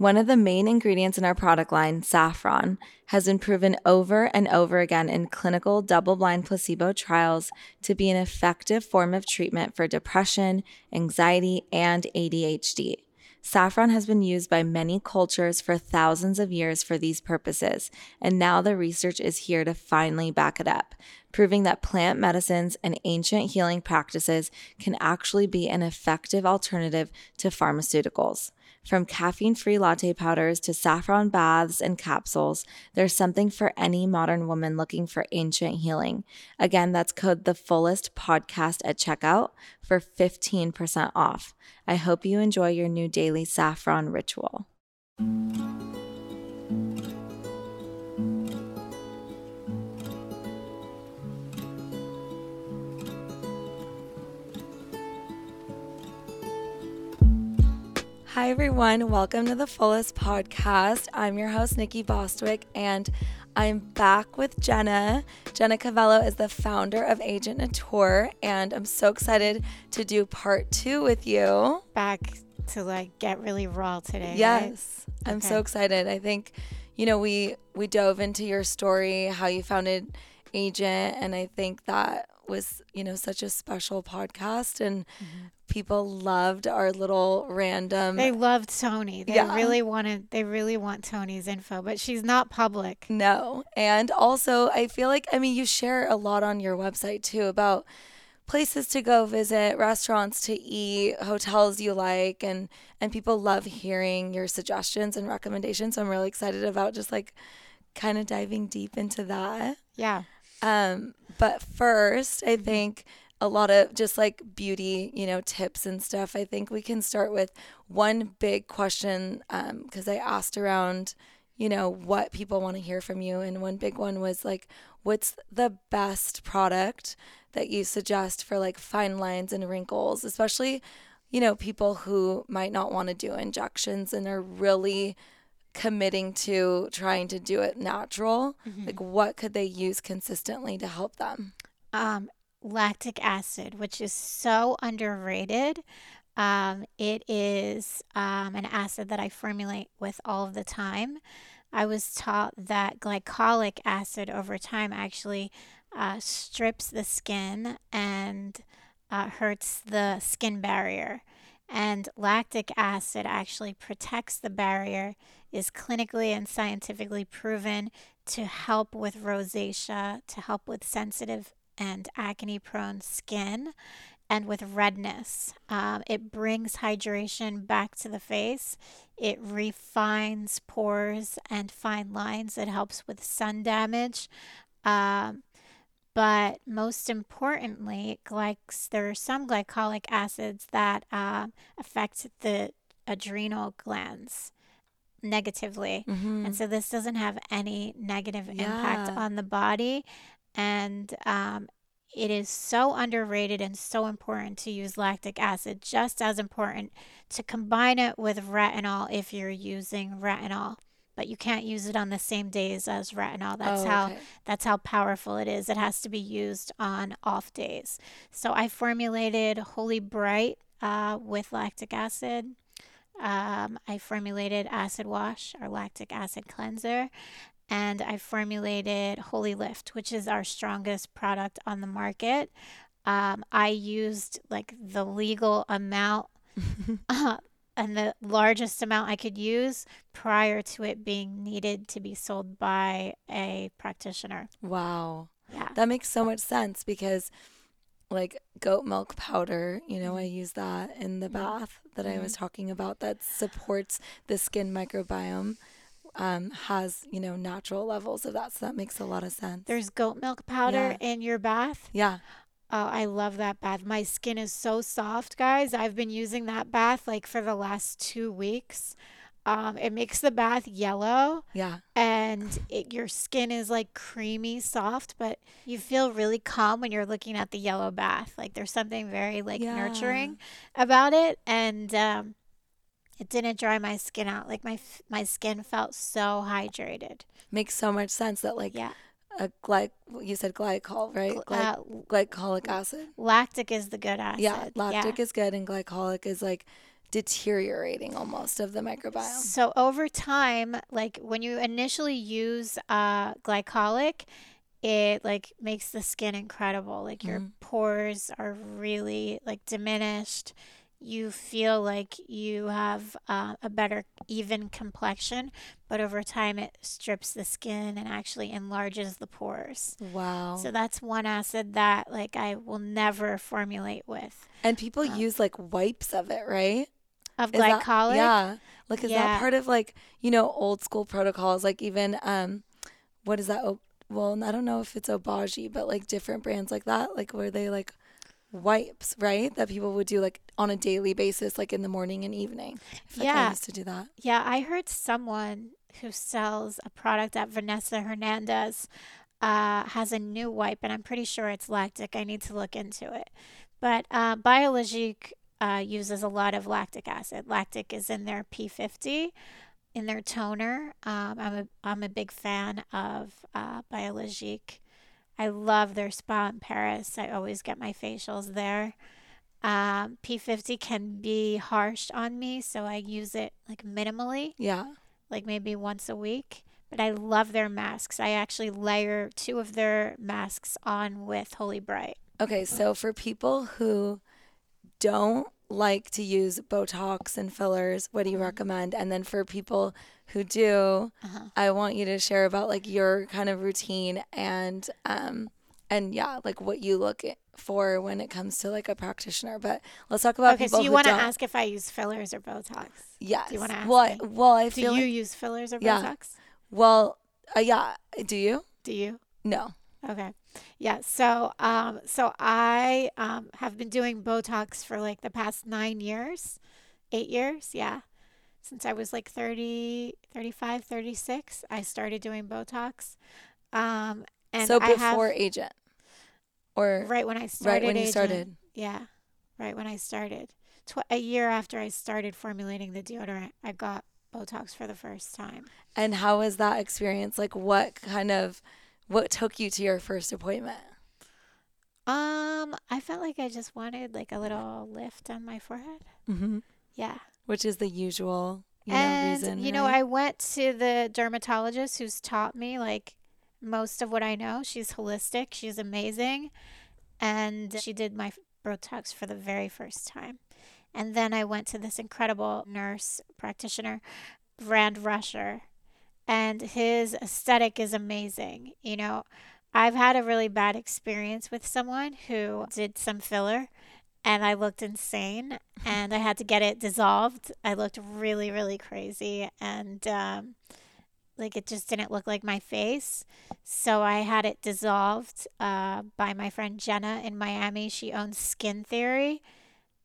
One of the main ingredients in our product line, saffron, has been proven over and over again in clinical double blind placebo trials to be an effective form of treatment for depression, anxiety, and ADHD. Saffron has been used by many cultures for thousands of years for these purposes, and now the research is here to finally back it up, proving that plant medicines and ancient healing practices can actually be an effective alternative to pharmaceuticals. From caffeine free latte powders to saffron baths and capsules, there's something for any modern woman looking for ancient healing. Again, that's code the fullest podcast at checkout for 15% off. I hope you enjoy your new daily saffron ritual. Hi, everyone. Welcome to the Fullest Podcast. I'm your host, Nikki Bostwick, and I'm back with Jena. Jena Covello is the founder of Agent Nateur, and I'm so excited to do part two with you. Back to like get really raw today. Yes, right? I'm okay. so excited. I think, you know, we we dove into your story, how you founded Agent, and I think that was, you know, such a special podcast and mm-hmm. People loved our little random They loved Tony. They yeah. really wanted they really want Tony's info, but she's not public. No. And also I feel like I mean you share a lot on your website too about places to go visit, restaurants to eat, hotels you like and and people love hearing your suggestions and recommendations. So I'm really excited about just like kind of diving deep into that. Yeah. Um, but first, I think a lot of just like beauty, you know, tips and stuff. I think we can start with one big question because um, I asked around, you know, what people want to hear from you. And one big one was like, what's the best product that you suggest for like fine lines and wrinkles, especially, you know, people who might not want to do injections and are really committing to trying to do it natural mm-hmm. like what could they use consistently to help them um, lactic acid which is so underrated. Um, it is um, an acid that i formulate with all of the time. I was taught that glycolic acid over time actually uh, strips the skin and uh, hurts the skin barrier. And lactic acid actually protects the barrier is clinically and scientifically proven to help with rosacea, to help with sensitive and acne prone skin, and with redness. Um, it brings hydration back to the face. It refines pores and fine lines. It helps with sun damage. Um, but most importantly, glycs, there are some glycolic acids that uh, affect the adrenal glands negatively. Mm-hmm. And so this doesn't have any negative yeah. impact on the body. And um, it is so underrated and so important to use lactic acid, just as important to combine it with retinol if you're using retinol. But you can't use it on the same days as retinol. That's oh, how that's how powerful it is. It has to be used on off days. So I formulated Holy Bright uh, with lactic acid um, I formulated Acid Wash, our lactic acid cleanser, and I formulated Holy Lift, which is our strongest product on the market. Um, I used like the legal amount uh, and the largest amount I could use prior to it being needed to be sold by a practitioner. Wow. Yeah. That makes so much sense because like goat milk powder. You know, I mm-hmm. use that in the mm-hmm. bath that I was mm-hmm. talking about that supports the skin microbiome. Um, has you know natural levels of that, so that makes a lot of sense. There's goat milk powder yeah. in your bath. Yeah. Oh, I love that bath. My skin is so soft, guys. I've been using that bath like for the last two weeks. Um, it makes the bath yellow. Yeah. And it, your skin is like creamy, soft, but you feel really calm when you're looking at the yellow bath. Like there's something very like yeah. nurturing about it. And um, it didn't dry my skin out. Like my my skin felt so hydrated. Makes so much sense that like yeah. A glyc, you said glycol, right? Gly- uh, glycolic acid. Lactic is the good acid. Yeah, lactic yeah. is good, and glycolic is like deteriorating almost of the microbiome. So over time, like when you initially use uh, glycolic, it like makes the skin incredible. Like your Mhm. pores are really like diminished. You feel like you have uh, a better even complexion, but over time it strips the skin and actually enlarges the pores. Wow. So that's one acid that like I will never formulate with. and people um, use like wipes of it, right? Of Is that- glycolic, yeah. Like is Yeah. that part of like, you know, old school protocols like even um what is that? Oh, well, I don't know if it's Obagi, but like different brands like that, like where they like wipes, right? That people would do like on a daily basis like in the morning and evening. Feel I Yeah. used to do that. Yeah, I heard someone who sells a product at Vanessa Hernandez uh, has a new wipe, and I'm pretty sure it's lactic. I need to look into it. But uh, Biologique uh, uses a lot of lactic acid. Lactic is in their P50, in their toner. Um, I'm a I'm a big fan of uh, Biologique. I love their spa in Paris. I always get my facials there. Um, P50 can be harsh on me, so I use it like minimally, Yeah. like maybe once a week. But I love their masks. I actually layer two of their masks on with Holy Bright. Okay, so for people who don't like to use Botox and fillers, what do you recommend? And then for people who do, Uh-huh. I want you to share about like your kind of routine and um and yeah, like what you look for when it comes to like a practitioner. But let's talk about Okay, people so you want to ask if I use fillers or Botox? yes. Do you wanna ask well, I, well, I Do you like, use fillers or Yeah. Botox? well, uh, yeah. Do you? Do you? No. Okay. Yeah. So, um, so I um, have been doing Botox for like the past nine years, eight years. Yeah. Since I was like 30, 35, 36, I started doing Botox. Um, and so I before have, agent, or right when I started, right when you Agent. started. Yeah. Right when I started. Tw- a year after I started formulating the deodorant, I got Botox for the first time. And how was that experience? Like, what kind of, what took you to your first appointment? Um, I felt like I just wanted like a little lift on my forehead. Mm-hmm. Yeah. Which is the usual, you know, and reason. you know, right? I went to the dermatologist who's taught me like most of what I know. She's holistic. She's amazing, and she did my Botox for the very first time. And then I went to this incredible nurse practitioner, Rand Rusher, and his aesthetic is amazing. You know, I've had a really bad experience with someone who did some filler and I looked insane and I had to get it dissolved. I looked really, really crazy and um, like it just didn't look like my face. So I had it dissolved uh, by my friend Jenna in Miami. She owns Skin Theory.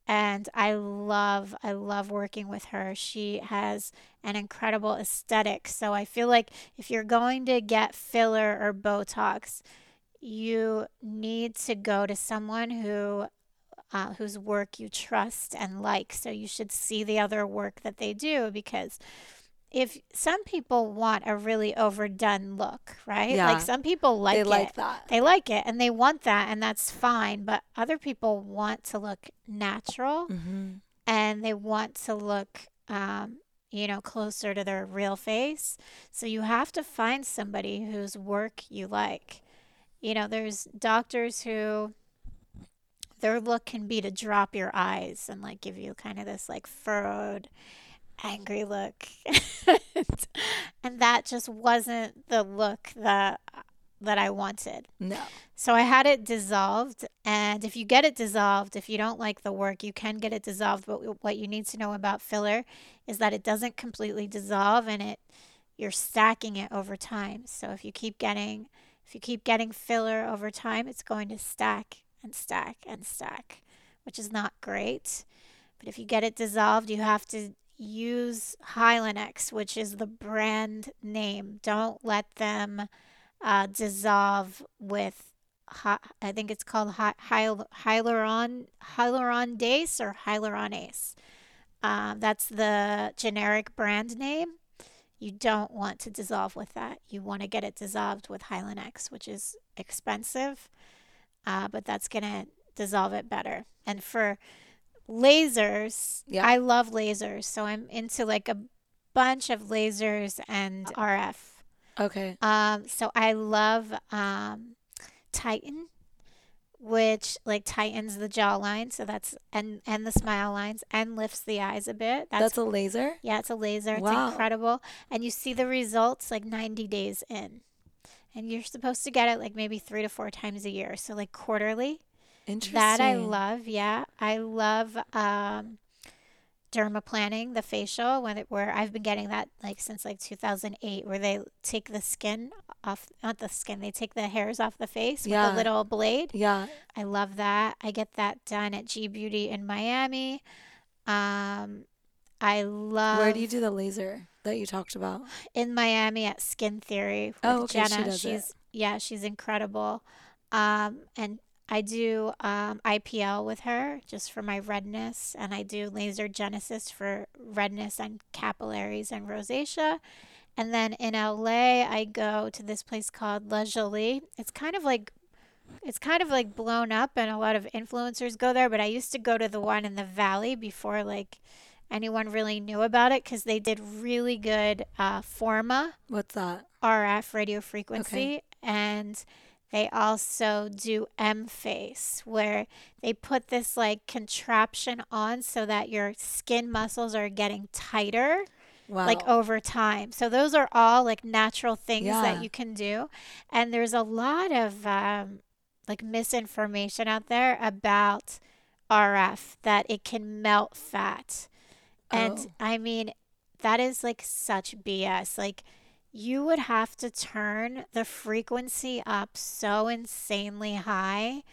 And I love, I love working with her. She has an incredible aesthetic. So I feel like if you're going to get filler or Botox, you need to go to someone who uh, whose work you trust and like. So you should see the other work that they do because if some people want a really overdone look, right? Yeah. Like some people like they it. like that. They like it and they want that, and that's fine. But other people want to look natural Mm-hmm. and they want to look, um, you know, closer to their real face. So you have to find somebody whose work you like. You know, there's doctors who their look can be to drop your eyes and like give you kind of this like furrowed, angry look. and that just wasn't the look that that I wanted. No. So I had it dissolved. And if you get it dissolved, if you don't like the work, you can get it dissolved. But what you need to know about filler is that it doesn't completely dissolve and it you're stacking it over time. So if you keep getting if you keep getting filler over time, it's going to stack and stack and stack, which is not great. But if you get it dissolved, you have to use Hylenex, which is the brand name. Don't let them uh, dissolve with hy- I think it's called hy- hyal- hyaluron hyaluronidase or hyaluronase. Um, that's the generic brand name. You don't want to dissolve with that. You want to get it dissolved with Hylenex, which is expensive, uh, but that's gonna dissolve it better. And for lasers. Yeah. I love lasers. So I'm into like a bunch of lasers and RF. Okay. Um, so I love um, Titan, which like tightens the jawline, so that's and and the smile lines and lifts the eyes a bit. That's, That's a laser? yeah, it's a laser. Wow. It's incredible, and you see the results like 90 days in, and you're supposed to get it like maybe three to four times a year, so like quarterly. Interesting. That I love. Yeah, I love um, dermaplaning, the facial, when it, where I've been getting that like since like 2008, where they take the skin off, not the skin, they take the hairs off the face with a little blade. Yeah. I love that. I get that done at G Beauty in Miami. Um, I love Where do you do the laser that you talked about? in Miami at Skin Theory with Oh, okay, she Jenna. does it. she's yeah, she's incredible. Um, and I do um, IPL with her just for my redness, and I do laser genesis for redness and capillaries and rosacea. And then in LA, I go to this place called La Jolie. It's kind of like it's kind of like blown up, and a lot of influencers go there. But I used to go to the one in the Valley before like anyone really knew about it because they did really good uh, Forma What's that? RF radio frequency, and they also do EMFACE where they put this like contraption on so that your skin muscles are getting tighter Wow. like over time. So those are all like natural things Yeah. that you can do. And there's a lot of um, like misinformation out there about RF that it can melt fat. And Oh. I mean, that is like such BS. Like you would have to turn the frequency up so insanely high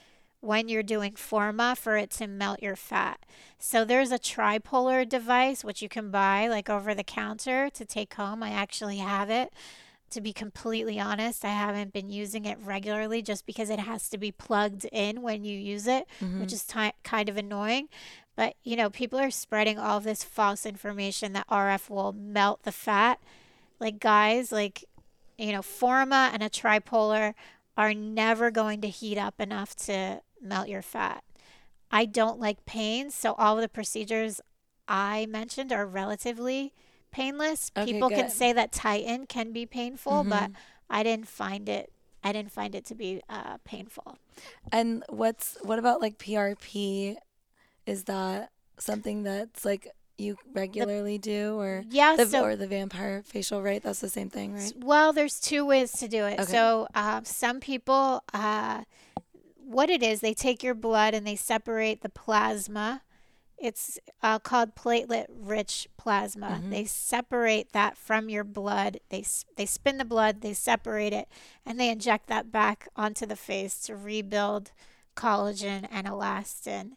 when you're doing forma for it to melt your fat. So there's a tripolar device which you can buy like over the counter to take home. I actually have it. To be completely honest, I haven't been using it regularly just because it has to be plugged in when you use it, Mhm. which is ti kind of annoying. But you know, people are spreading all this false information that RF will melt the fat. Like guys, like you know, Forma and a tripolar are never going to heat up enough to melt your fat. I don't like pain, so all of the procedures I mentioned are relatively painless. Okay, People can say that Titan can be painful, but Mhm. I didn't find it. I didn't find it to be uh, painful. And what's what about like PRP? Is that something that's like you regularly do or Yeah, the so or the vampire facial, right? That's the same thing, right? Well, there's two ways to do it. Okay. So, uh, some people, uh, what it is, they take your blood and they separate the plasma. It's uh, called platelet-rich plasma. Mhm. They separate that from your blood. They they spin the blood, they separate it, and they inject that back onto the face to rebuild collagen and elastin.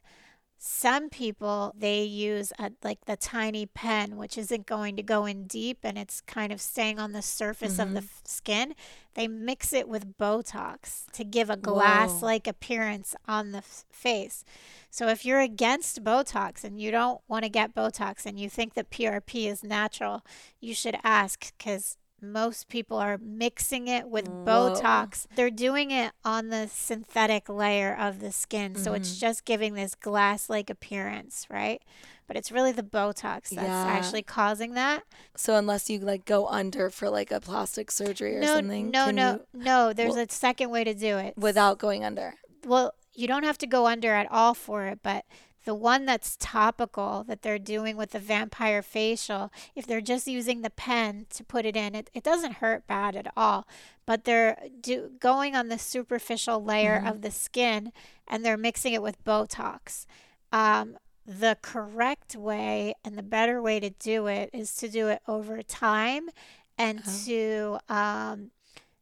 Some people they use a, like the tiny pen, which isn't going to go in deep and it's kind of staying on the surface of the Mhm. f- skin. They mix it with Botox to give a glass-like appearance on the f- face. So if you're against Botox and you don't want to get Botox and you think that PRP is natural, you should ask because most people are mixing it with Whoa. Botox. They're doing it on the synthetic layer of the skin. So it's Mhm. just giving this glass like appearance, right? But it's really the Botox that's Yeah. actually causing that. So unless you like go under for like a plastic surgery or no, something, no, no, you no. There's well- a second way to do it. without going under? well, you don't have to go under at all for it, but the one that's topical that they're doing with the vampire facial, if they're just using the pen to put it in, it, it doesn't hurt bad at all. But they're do, going on the superficial layer Mhm. of the skin and they're mixing it with Botox. Um, the correct way and the better way to do it is to do it over time and Oh. to um,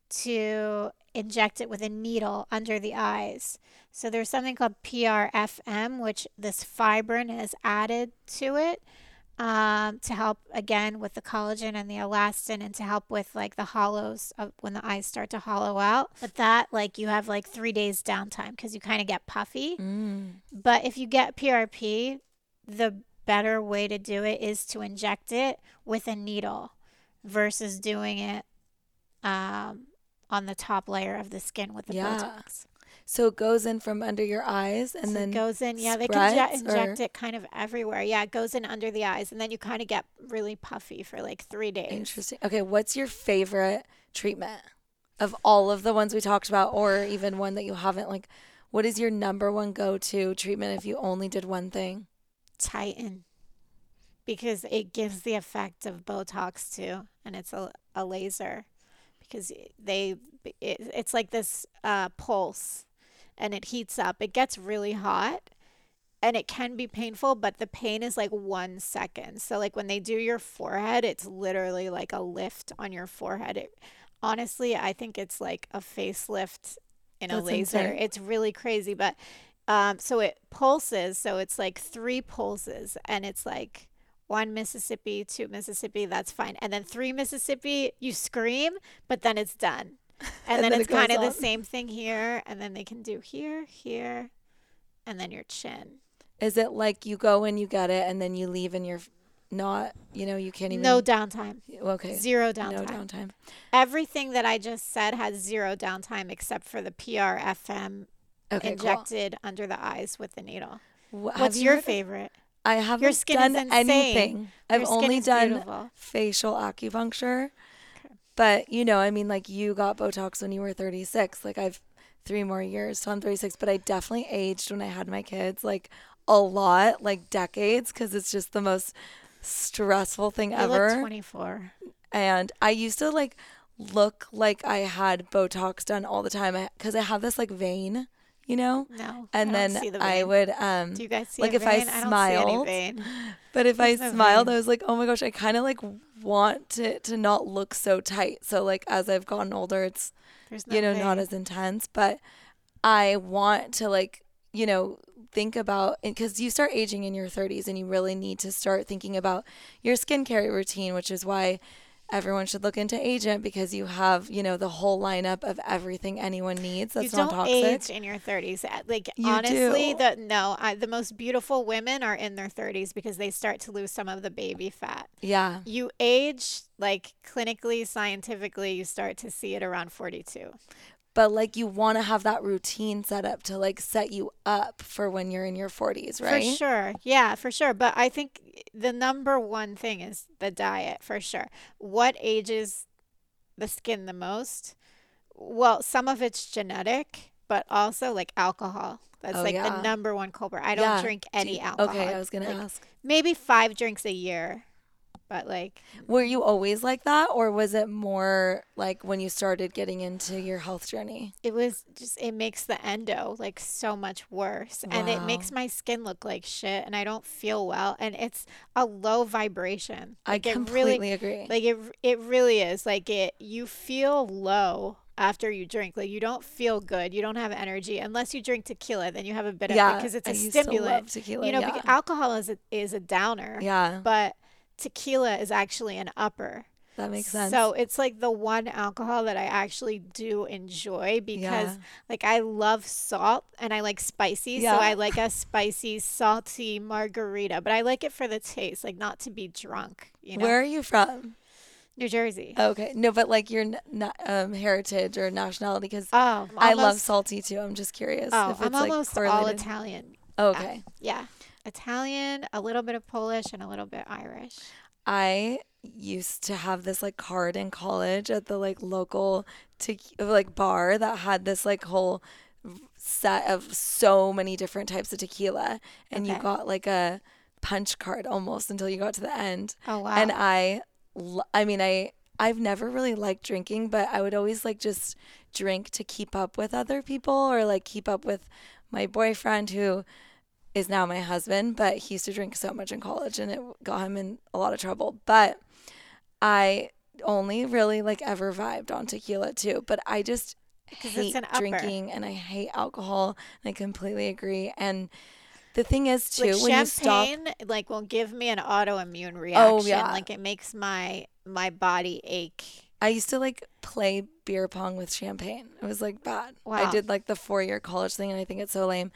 to inject it with a needle under the eyes. So there's something called PRFM, which this fibrin is added to it um, to help again with the collagen and the elastin and to help with like the hollows of when the eyes start to hollow out. But that like you have like three days downtime because you kind of get puffy. Mm. But if you get PRP, the better way to do it is to inject it with a needle versus doing it um, on the top layer of the skin with the Yeah. Botox. So it goes in from under your eyes and So then it goes in. Yeah, they can inject or- it kind of everywhere. Yeah, it goes in under the eyes, and then you kind of get really puffy for like three days. Interesting. Okay, what's your favorite treatment of all of the ones we talked about, or even one that you haven't? Like, what is your number one go to treatment if you only did one thing? Titan, because it gives the effect of Botox too, and it's a, a laser, because they it, it's like this uh, pulse, and it heats up. It gets really hot. And it can be painful, but the pain is like one second. So, like when they do your forehead, it's literally like a lift on your forehead. It, honestly, I think it's like a facelift in a laser. insane. It's really crazy, but um, so it pulses. So it's like three pulses, and it's like one Mississippi, two Mississippi. That's fine, and then three Mississippi. You scream, but then it's done, and, And then, then it's it kind of the same thing here, and then they can do here, here, and then your chin. Is it like you go and you get it and then you leave and you're not, you know, you can't even. No downtime. Okay. Zero downtime. No downtime. Everything that I just said has zero downtime except for the PRFM Okay, injected under the eyes with the needle. Wh- What's your favorite? I haven't skin is done insane. anything. I've skin only done beautiful. facial acupuncture. Okay. But, you know, I mean, like you got Botox when you were 36. Like I've three more years, so I'm 36. But I definitely aged when I had my kids, like a lot, like decades, because it's just the most stressful thing You ever. look 24. and I used to like look like I had Botox done all the time because I have this like vein, you know. No. And I then the I would um, Do you guys see like if I vein? I smiled, vein. but if I no smiled, vein. I was like, oh my gosh, I kind of like want it to not look so tight. So like as I've gotten older, it's no you know not as intense, but I want to like you know think about because you start aging in your 30s and you really need to start thinking about your skincare routine, which is why everyone should look into Agent because you have you know the whole lineup of everything anyone needs that's you not don't toxic. age in your 30s. Uh, Like You honestly, do. the no, I, the most beautiful women are in their 30s because they start to lose some of the baby fat. Yeah, You age like clinically, scientifically, you start to see it around 42. But like you want to have that routine set up to like set you up for when you're in your 40s, right? For sure. Yeah, for sure. But I think the number one thing is the diet, for sure. What ages the skin the most? Well, some of it's genetic, but also like alcohol. That's Oh, like yeah. the number one culprit. I don't Yeah. drink any alcohol. Okay, I was gonna Like, ask. Maybe five drinks a year, but like Were you always like that, or was it more like when you started getting into your health journey? it was just it makes the endo like so much worse and it makes my skin look like shit and I don't feel well and it's a low vibration. I Like it completely really agree. like it it really is. Like it you feel low after you drink. Like you don't feel good. You don't have energy unless you drink tequila, then you have a bit of yeah, because it's a I stimulant. Tequila, you know, yeah. because alcohol is a, is a downer, yeah, but tequila is actually an upper. that makes sense. So it's like the one alcohol that I actually do enjoy because yeah. like I love salt and I like spicy. Yeah. So I like a spicy, salty margarita, but I like it for the taste, like not to be drunk, you know. Where are you from? New Jersey. Okay, no, but like your um, heritage or nationality, because Oh, I love salty too. I'm just curious Oh, if I'm it's like almost all. Italian. okay, Yeah. Italian, a little bit of Polish, and a little bit Irish. I used to have this like card in college at the like local te- like bar that had this like whole set of so many different types of tequila and you got like a punch card almost until you got to the end Oh wow. and I I mean I I've never really liked drinking but I would always like just drink to keep up with other people or like keep up with my boyfriend who is now my husband, but he used to drink so much in college and it got him in a lot of trouble. But I only really like ever vibed on tequila too. But I just hate an drinking and I hate alcohol. And I completely agree. And the thing is too, like when you stop, champagne, like will give me an autoimmune reaction. Oh, yeah. Like it makes my my body ache. I used to like play beer pong with champagne. It was like bad. Wow. I did like the four year college thing and I think it's so lame.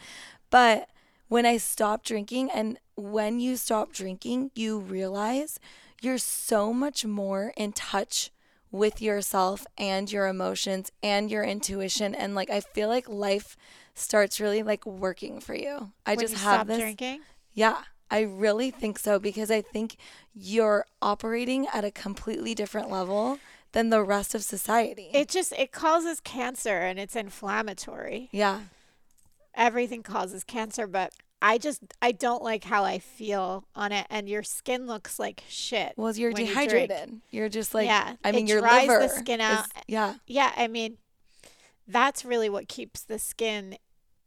But when I stopped drinking and when you stop drinking, you realize you're so much more in touch with yourself and your emotions and your intuition and like I feel like life starts really like working for you. I when just you have stop this drinking. Yeah, I really think so because I think you're operating at a completely different level than the rest of society. It just it causes cancer and it's inflammatory. yeah. Everything causes cancer, but I just I don't like how I feel on it and your skin looks like shit. Well, you're dehydrated. You are just like Yeah, I mean it your dries the liver skin is- out. yeah, Yeah, I mean that's really what keeps the skin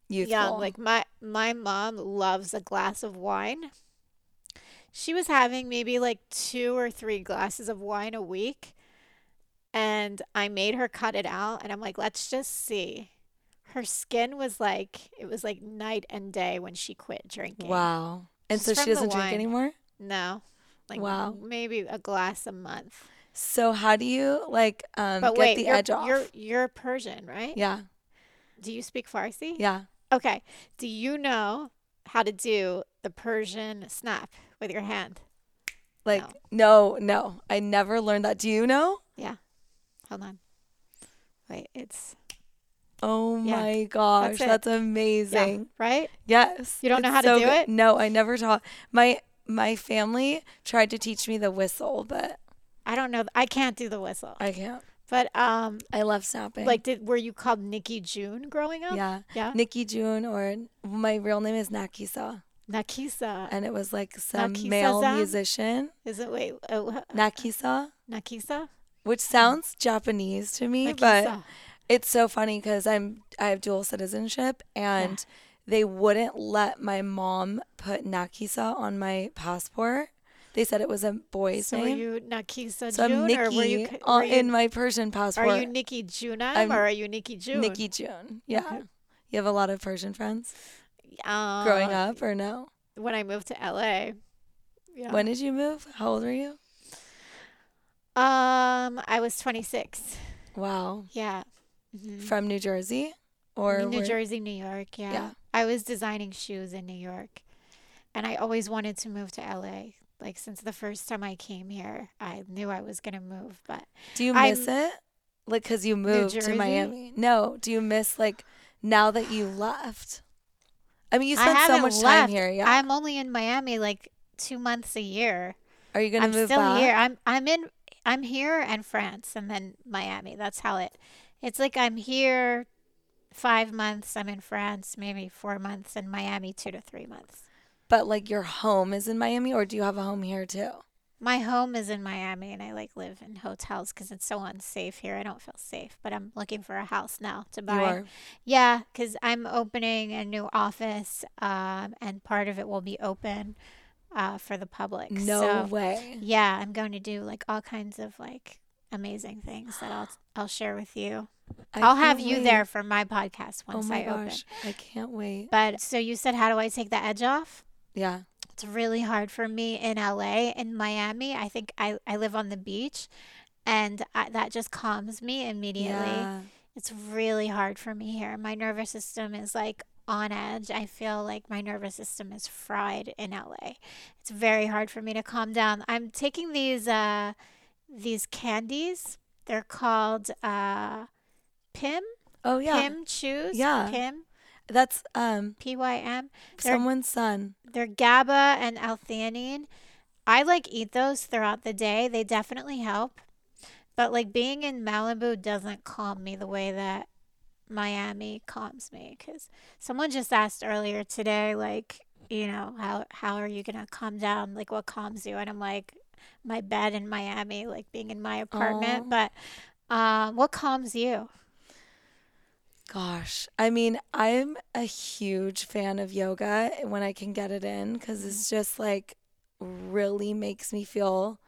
youthful. young. Like my my mom loves a glass of wine. She was having maybe like two or three glasses of wine a week. And I made her cut it out and I'm like, let's just see. Her skin was like it was like night and day when she quit drinking. wow. And Just so she doesn't drink anymore? No. Like Wow. maybe a glass a month. So how do you like um But get wait, the you're, edge off? you're you're Persian, right? yeah. Do you speak Farsi? Yeah. Okay. Do you know how to do the Persian snap with your hand? Like no, no. I never learned that. Do you know? Yeah. Hold on. Wait, it's Oh Yeah, my gosh, that's, yeah, amazing. right? Yes. You don't know how to so do good. it? No, I never taught. My my family tried to teach me the whistle, but I don't know. I can't do the whistle. I can't. But um I love snapping. like did were you called Nikki June growing up? yeah. Yeah. Nikki June or my real name is Nakisa. Nakisa. And it was like some Nakisa male Zan? musician. Is it wait, uh, Nakisa. Nakisa? Which sounds Japanese to me, but Nakisa. It's so funny because I'm I have dual citizenship and they wouldn't let my mom put Nakisa on my passport. They said it was a boy's So were name. you Nakisa so I'm June or were you Nikki were you, in my Persian passport. are you Nikki Junam I'm or are you Nikki June? Nikki June? Yeah. Okay. You have a lot of Persian friends uh, growing up or no? when I moved to LA. Yeah. When did you move? How old were you? um I was 26. Wow. Yeah. Mhm. From New Jersey or New where- Jersey, New York. Yeah. Yeah. I was designing shoes in New York, and I always wanted to move to LA. Like since the first time I came here, I knew I was gonna move. But Do you I'm- miss it? Like, cause you moved to Miami. No. Do you miss like now that you left? I mean, you spent so much time here. Yeah. I'm only in Miami like two months a year. Are you gonna I'm move still back? here. I'm I'm in I'm here and France and then Miami. That's how it. It's like I'm here five months. I'm in France maybe four months, and Miami two to three months. But like your home is in Miami, or do you have a home here too? My home is in Miami, and I like live in hotels because it's so unsafe here. I don't feel safe, but I'm looking for a house now to buy. Yeah, because I'm opening a new office, um, and part of it will be open uh, for the public. No So, way. yeah, I'm going to do like all kinds of like amazing things that I'll I'll share with you. I I'll have you wait. there for my podcast Oh once my I open. I can't wait. But so you said, how do I take the edge off? Yeah. It's really hard for me in LA. In Miami, I think I, I live on the beach and I, that just calms me immediately. Yeah. It's really hard for me here. My nervous system is like on edge. I feel like my nervous system is fried in LA. It's very hard for me to calm down. I'm taking these uh these candies. They're called uh Pym. Oh yeah. Pym chews. Yeah. Pym. That's um P Y M. Someone's son. They're GABA and L-theanine. I like eat those throughout the day. They definitely help. But like being in Malibu doesn't calm me the way that Miami calms me cuz someone just asked earlier today like, you know, how how are you going to calm down? Like what calms you? And I'm like my bed in Miami, like being in my apartment, Aw. but um what calms you? Gosh, I mean, I'm a huge fan of yoga when I can get it in because it's Mm-hmm. just like really makes me feel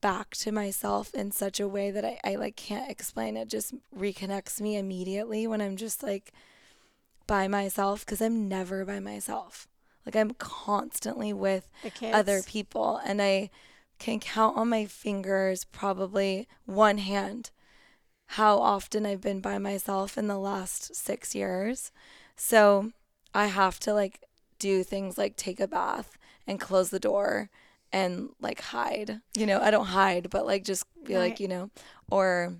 back to myself in such a way that I, I like can't explain. It just reconnects me immediately when I'm just like by myself because I'm never by myself. Like I'm constantly with other people and I can count on my fingers probably one hand how often I've been by myself in the last 6 years. So I have to like do things like take a bath and close the door and like hide. You know, I don't hide, but like just be Right. like, you know, or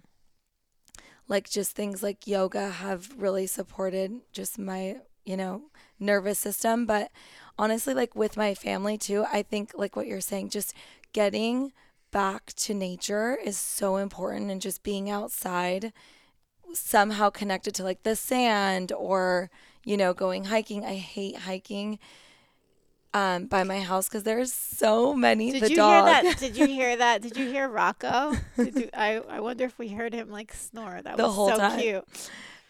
like just things like yoga have really supported just my, you know, nervous system. But honestly, like with my family too, I think like what you're saying, just getting back to nature is so important and just being outside somehow connected to like the sand or you know going hiking i hate hiking um by my house because there's so many Did the you dog hear that? Did you hear that? Did you hear Rocco? Did you, I I wonder if we heard him like snore. That The was whole so time. cute.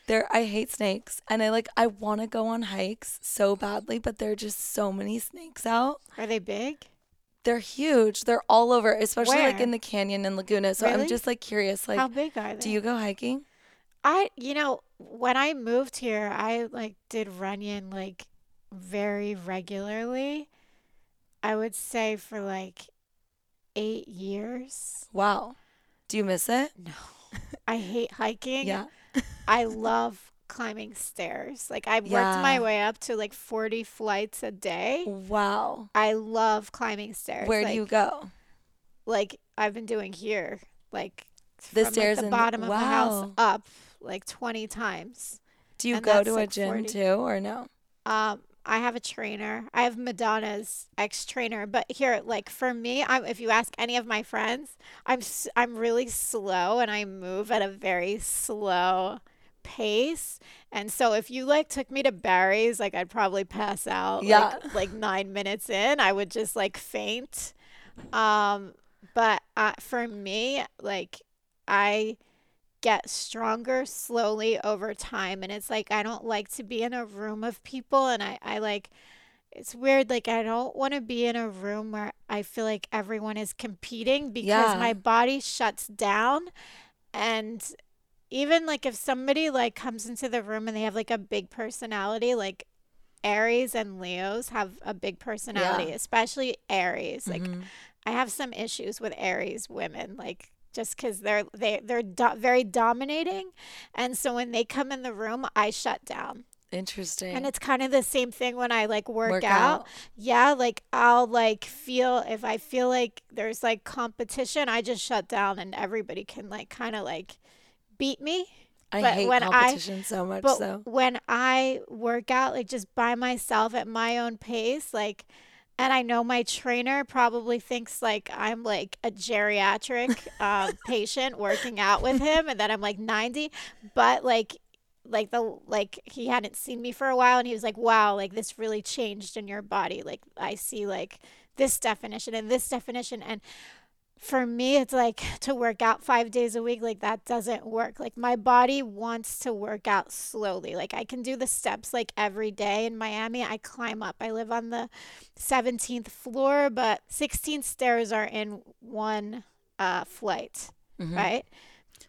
there i hate snakes and i like i want to go on hikes so badly but there are just so many snakes out Are they big? They're huge. They're all over especially like in the canyon and laguna. So i'm just like curious like How big are they? do you go hiking? I you know when I moved here, I like did Runyon like very regularly. I would say for like eight years. wow. Do you miss it? No, I hate hiking. yeah. I love climbing stairs. Like I've worked my way up to like forty flights a day. wow I love climbing stairs. where like, do you go like I've been doing here, like The from, stairs like, in the bottom of the house up like twenty times. do you And go to a gym 40. too or no Um, I have a trainer. I have Madonna's ex trainer, but here, like for me, I'm if you ask any of my friends, I'm I'm really slow and I move at a very slow pace. And so if you like took me to Barry's, like I'd probably pass out. Yeah. Like, like nine minutes in, I would just like faint. Um, but uh, for me, like I get stronger slowly over time and it's like I don't like to be in a room of people and I I like it's weird like I don't want to be in a room where I feel like everyone is competing because Yeah. my body shuts down and even like if somebody like comes into the room and they have like a big personality like Aries and Leos have a big personality, especially Aries. Like Mhm. I have some issues with Aries women, like just because they're they they're do- very dominating, and so when they come in the room, I shut down. interesting And it's kind of the same thing when I like work, Work out. out. Yeah, like I'll like feel if I feel like there's like competition, I just shut down, and everybody can like kind of like beat me. I but hate when I- competition so much But so. when I work out, like just by myself at my own pace, like, and I know my trainer probably thinks like I'm like a geriatric uh, patient working out with him, and that I'm like 90, but like, like the like he hadn't seen me for a while, and he was like, "Wow, like this really changed in your body. Like I see like this definition and this definition, and." For me it's like to work out 5 days a week like that doesn't work. Like my body wants to work out slowly. Like I can do the steps like every day in Miami. I climb up. I live on the 17th floor but 16 stairs are in one uh flight Mhm. right?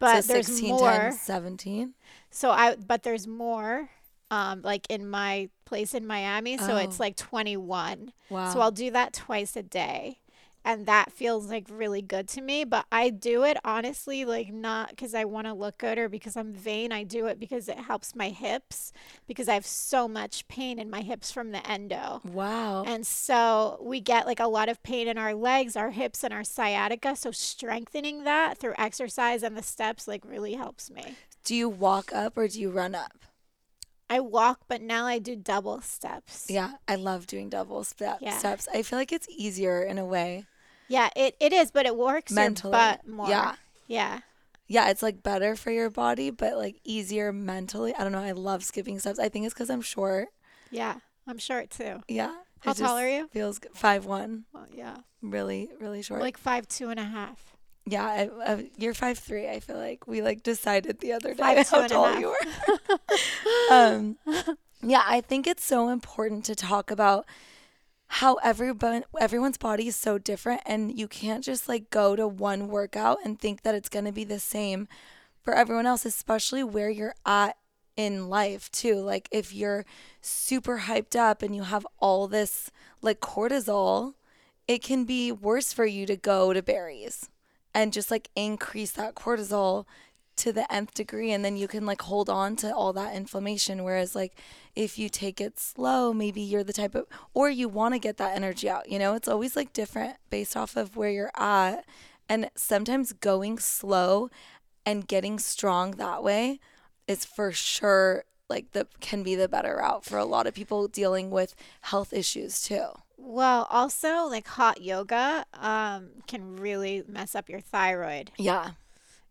But so there's 16 more times 17 so I but there's more um like in my place in Miami so it's Oh. like 21 wow. So I'll do that twice a day. And that feels like really good to me. But I do it honestly, like not because I want to look good or because I'm vain. I do it because it helps my hips because I have so much pain in my hips from the endo. wow And so we get like a lot of pain in our legs, our hips, and our sciatica. So strengthening that through exercise and the steps like really helps me. do you walk up or do you run up I walk, but now I do double steps. yeah i love doing double step Yeah. steps i feel like it's easier in a way Yeah, it, it is, but it works Mentally, your butt more. yeah. Yeah. yeah it's like better for your body but like easier mentally i don't know i love skipping steps i think it's because i'm short Yeah, I'm short too. yeah How tall are you? feels good. five one Well, yeah, really really short like five two and a half. yeah I, uh, you're five three i feel like we like decided the other day Five, how tall you were um yeah i think it's so important to talk about how everyone everyone's body is so different and you can't just like go to one workout and think that it's going to be the same for everyone else especially where you're at in life too. Like if you're super hyped up and you have all this like cortisol it can be worse for you to go to Barry's and just like increase that cortisol to the nth degree and then you can like hold on to all that inflammation. Whereas like if you take it slow maybe you're the type of or you want to get that energy out you know? It's always like different based off of where you're at. And sometimes going slow and getting strong that way is for sure like the can be the better route for a lot of people dealing with health issues too. Well, also like hot yoga um, can really mess up your thyroid. yeah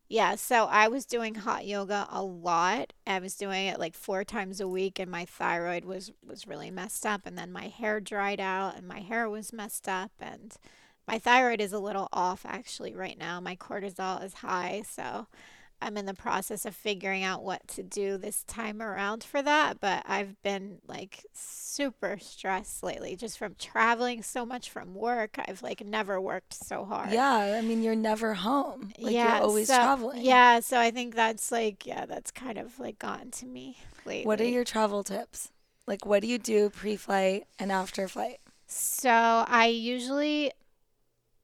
Yeah, so I was doing hot yoga a lot. I was doing it like four times a week, and my thyroid was was really messed up. And then my hair dried out, and my hair was messed up, and my thyroid is a little off actually right now. My cortisol is high, so I'm in the process of figuring out what to do this time around for that. But I've been like super stressed lately, just from traveling so much from work. I've like never worked so hard. yeah i mean you're never home like you're always so, traveling Yeah, so I think that's like yeah, that's kind of like gotten to me lately. What are your travel tips? Like, what do you do pre flight and after flight? So I usually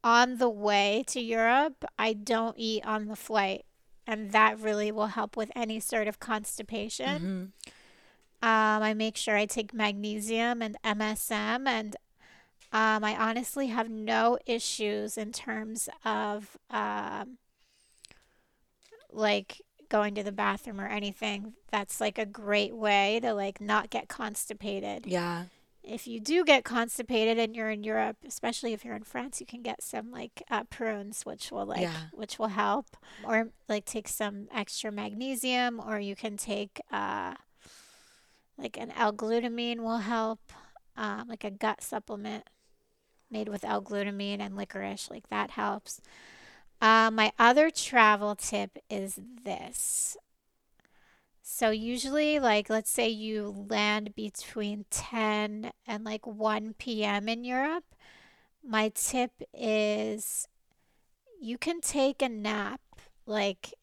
on the way to Europe, I don't eat on the flight, and that really will help with any sort of constipation. Mm-hmm. Um, I make sure I take magnesium and MSM, and um, I honestly have no issues in terms of um, like going to the bathroom or anything. That's like a great way to like not get constipated. Yeah. If you do get constipated and you're in Europe, especially if you're in France, you can get some like uh, prunes, which will like Yeah. which will help, or like take some extra magnesium, or you can take uh, like an L-glutamine will help, um, like a gut supplement made with L-glutamine and licorice, like that helps. Uh, my other travel tip is this. So usually, like, let's say you land between 10 and like 1 p.m. in Europe. My tip is you can take a nap like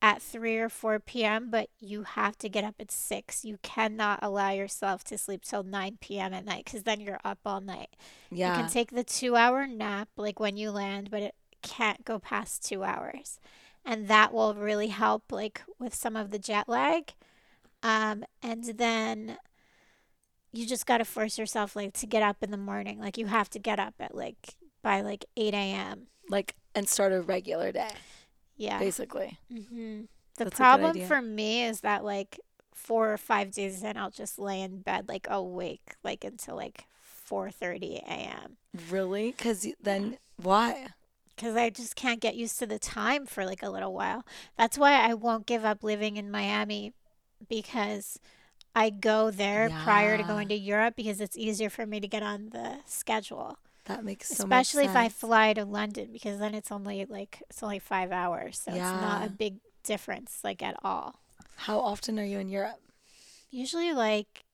at 3 or 4 p.m., but you have to get up at 6. You cannot allow yourself to sleep till 9 p.m. at night because then you're up all night. Yeah. You can take the two hour nap like when you land, but it can't go past two hours. And that will really help like with some of the jet lag. Um, and then you just gotta force yourself like to get up in the morning. Like you have to get up at like by like eight AM. like, and start a regular day, Yeah. basically. hmm The That's problem for me is that like four or five days in, I'll just lay in bed like awake like until like four thirty a.m. Really? Because then why? Because I just can't get used to the time for like a little while. That's why I won't give up living in Miami because I go there prior to going to Europe because it's easier for me to get on the schedule. That makes so much Especially if I fly to London because then it's only like it's only 5 hours. So it's not a big difference like at all. How often are you in Europe? Usually like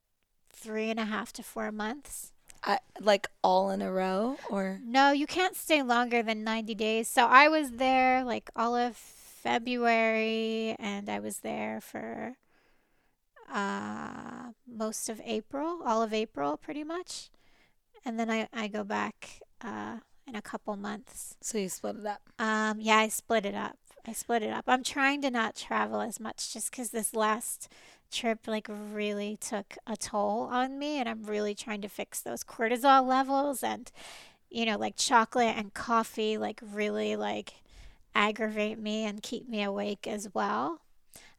three and a half to four months. I, like all in a row, or No, you can't stay longer than 90 days. So I was there like all of February and I was there for uh most of April, all of April pretty much. And then I, I go back uh in a couple months. so you split it up? Um yeah, I split it up. I split it up. I'm trying to not travel as much just cuz this last trip like really took a toll on me and I'm really trying to fix those cortisol levels and you know like chocolate and coffee like really like aggravate me and keep me awake as well.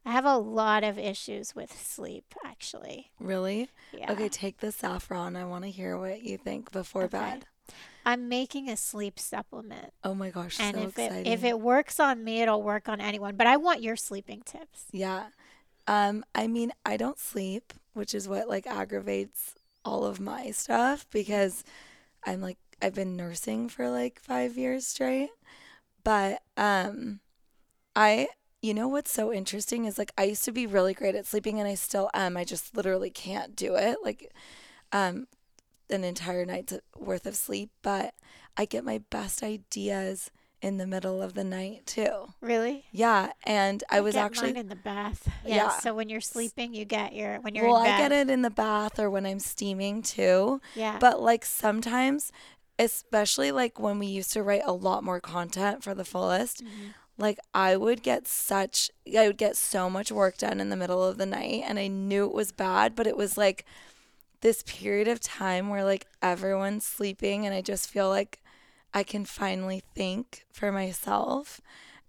I have a lot of issues with sleep actually. Really? Yeah. Okay, take the saffron. I want to hear what you think before Okay. bed. I'm making a sleep supplement. Oh my gosh, And so if exciting. it if it works on me, it'll work on anyone. But I want your sleeping tips. Yeah. Um, I mean, I don't sleep, which is what like aggravates all of my stuff because I'm like I've been nursing for like 5 years straight. But um I you know what's so interesting is like I used to be really great at sleeping and I still am. I just literally can't do it. Like um an entire night's worth of sleep, but I get my best ideas in the middle of the night too. Really? Yeah, and I was get actually mine in the bath. Yeah. Yeah. So when you're sleeping, you get your when you're well, in bed. I get it in the bath or when I'm steaming too. Yeah. But like sometimes, especially like when we used to write a lot more content for the fullest, Mhm. like I would get such I would get so much work done in the middle of the night and I knew it was bad, but it was like this period of time where like everyone's sleeping and I just feel like I can finally think for myself.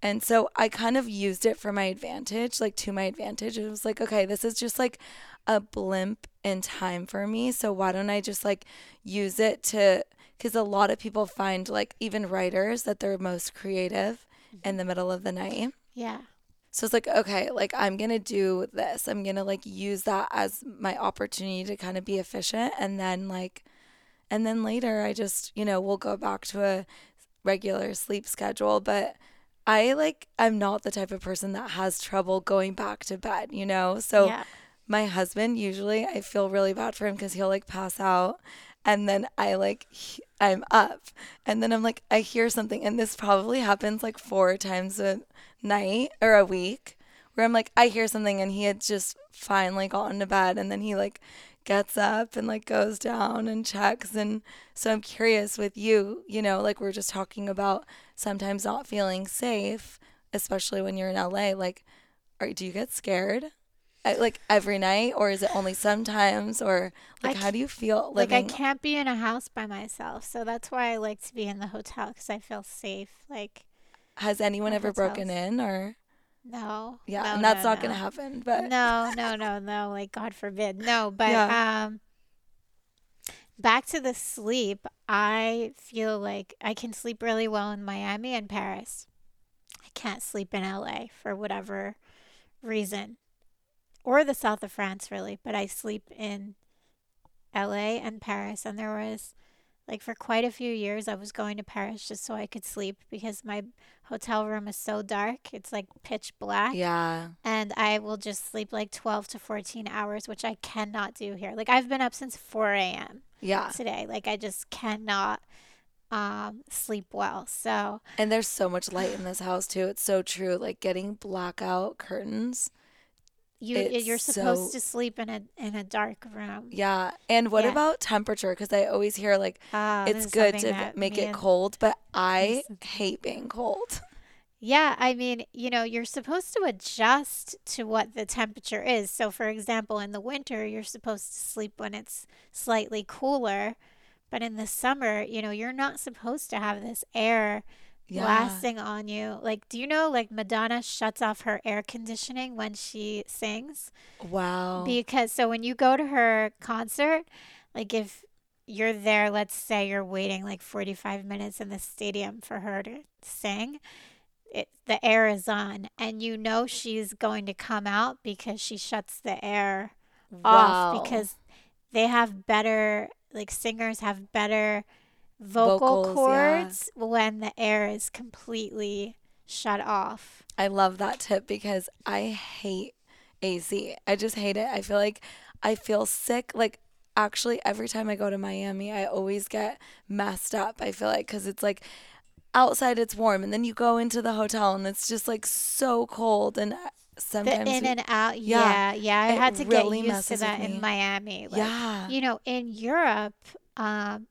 And so I kind of used it for my advantage, like to my advantage. It was like, okay, this is just like a blimp in time for me. So why don't I just like use it to, because a lot of people find, like, even writers, that they're most creative mm-hmm. in the middle of the night. Yeah. So it's like, okay, like I'm going to do this. I'm going to like use that as my opportunity to kind of be efficient. And then, like, and then later I just, you know, we'll go back to a regular sleep schedule. But I like, I'm not the type of person that has trouble going back to bed, you know? So yeah. my husband, usually I feel really bad for him because he'll like pass out. And then I like, he- I'm up. And then I'm like, I hear something. And this probably happens like four times a night or a week where I'm like, I hear something. And he had just finally gotten to bed. And then he like gets up and like goes down and checks. And so I'm curious with you, you know, like we're just talking about sometimes not feeling safe, especially when you're in LA. Like, are, do you get scared? uh, Like every night, or is it only sometimes, or like how do you feel Like I can't be in a house by myself, so that's why I like to be in the hotel because I feel safe. Like Has anyone ever broken in, or no, yeah, no, and that's no, not no. gonna happen. But no, no, no, no. Like God forbid, no. But Yeah. um, back to the sleep. I feel like I can sleep really well in Miami and Paris. I can't sleep in LA for whatever reason, or the south of France, really. But I sleep in LA and Paris, and there was like for quite a few years I was going to Paris just so I could sleep because my hotel room is so dark. It's like pitch black yeah, and I will just sleep like 12 to 14 hours, which I cannot do here. Like I've been up since 4 a.m. yeah, today. Like I just cannot um, sleep well. So and there's so much light in this house too. It's so true. Like getting blackout curtains. You It's you're supposed so- to sleep in a in a dark room. Yeah, and what Yeah. about temperature? Because I always hear like Ah, it's good to make it cold, but I hate being cold. Yeah, I mean, you know, you're supposed to adjust to what the temperature is. So, for example, in the winter, you're supposed to sleep when it's slightly cooler. But in the summer, you know, you're not supposed to have this air Yeah. blasting on you. Like, do you know, like, Madonna shuts off her air conditioning when she sings? Wow. Because, so when you go to her concert, like, if you're there, let's say you're waiting like 45 minutes in the stadium for her to sing, it, the air is on, and you know she's going to come out because she shuts the air off because they have better, like, singers have better vocal Vocals, yeah. cords when the air is completely shut off. I love that tip because I hate AC. I just hate it. I feel like I feel sick. Like, actually, every time I go to Miami, I always get messed up. I feel like because it's like outside it's warm, and then you go into the hotel and it's just like so cold. And uh, The sometimes, in we- and out, Yeah, yeah, yeah. I had to really get used to that in Miami. Like, yeah, you know, in Europe, um,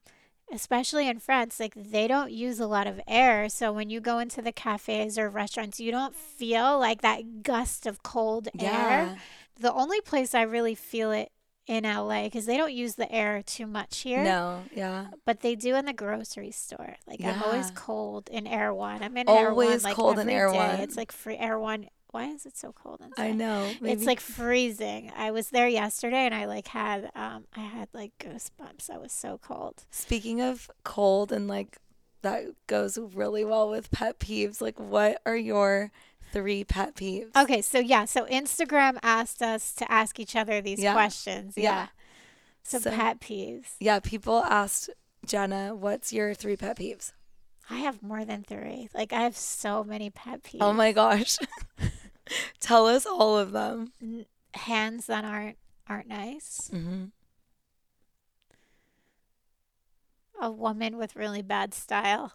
especially in France, like they don't use a lot of air. So when you go into the cafes or restaurants, you don't feel like that gust of cold air. yeah, The only place I really feel it in LA because they don't use the air too much here, no, yeah. but they do in the grocery store. Like I'm always cold in Erewhon. I'm in Erewhon Always like cold in Air day. One. It's like free Erewhon. Why is it so cold inside? I know. It's like freezing. I was there yesterday and I like had um I had like goosebumps. I was so cold. Speaking of cold and like that goes really well with pet peeves. Like, what are your three pet peeves? Okay, so yeah, so Instagram asked us to ask each other these Yeah. questions. Yeah. Yeah. So, So- pet peeves. Yeah, people asked Jena, "What's your three pet peeves?" I have more than three. Like I have so many pet peeves. Oh my gosh, tell us all of them. Hands that aren't aren't nice. Mm-hmm. A woman with really bad style.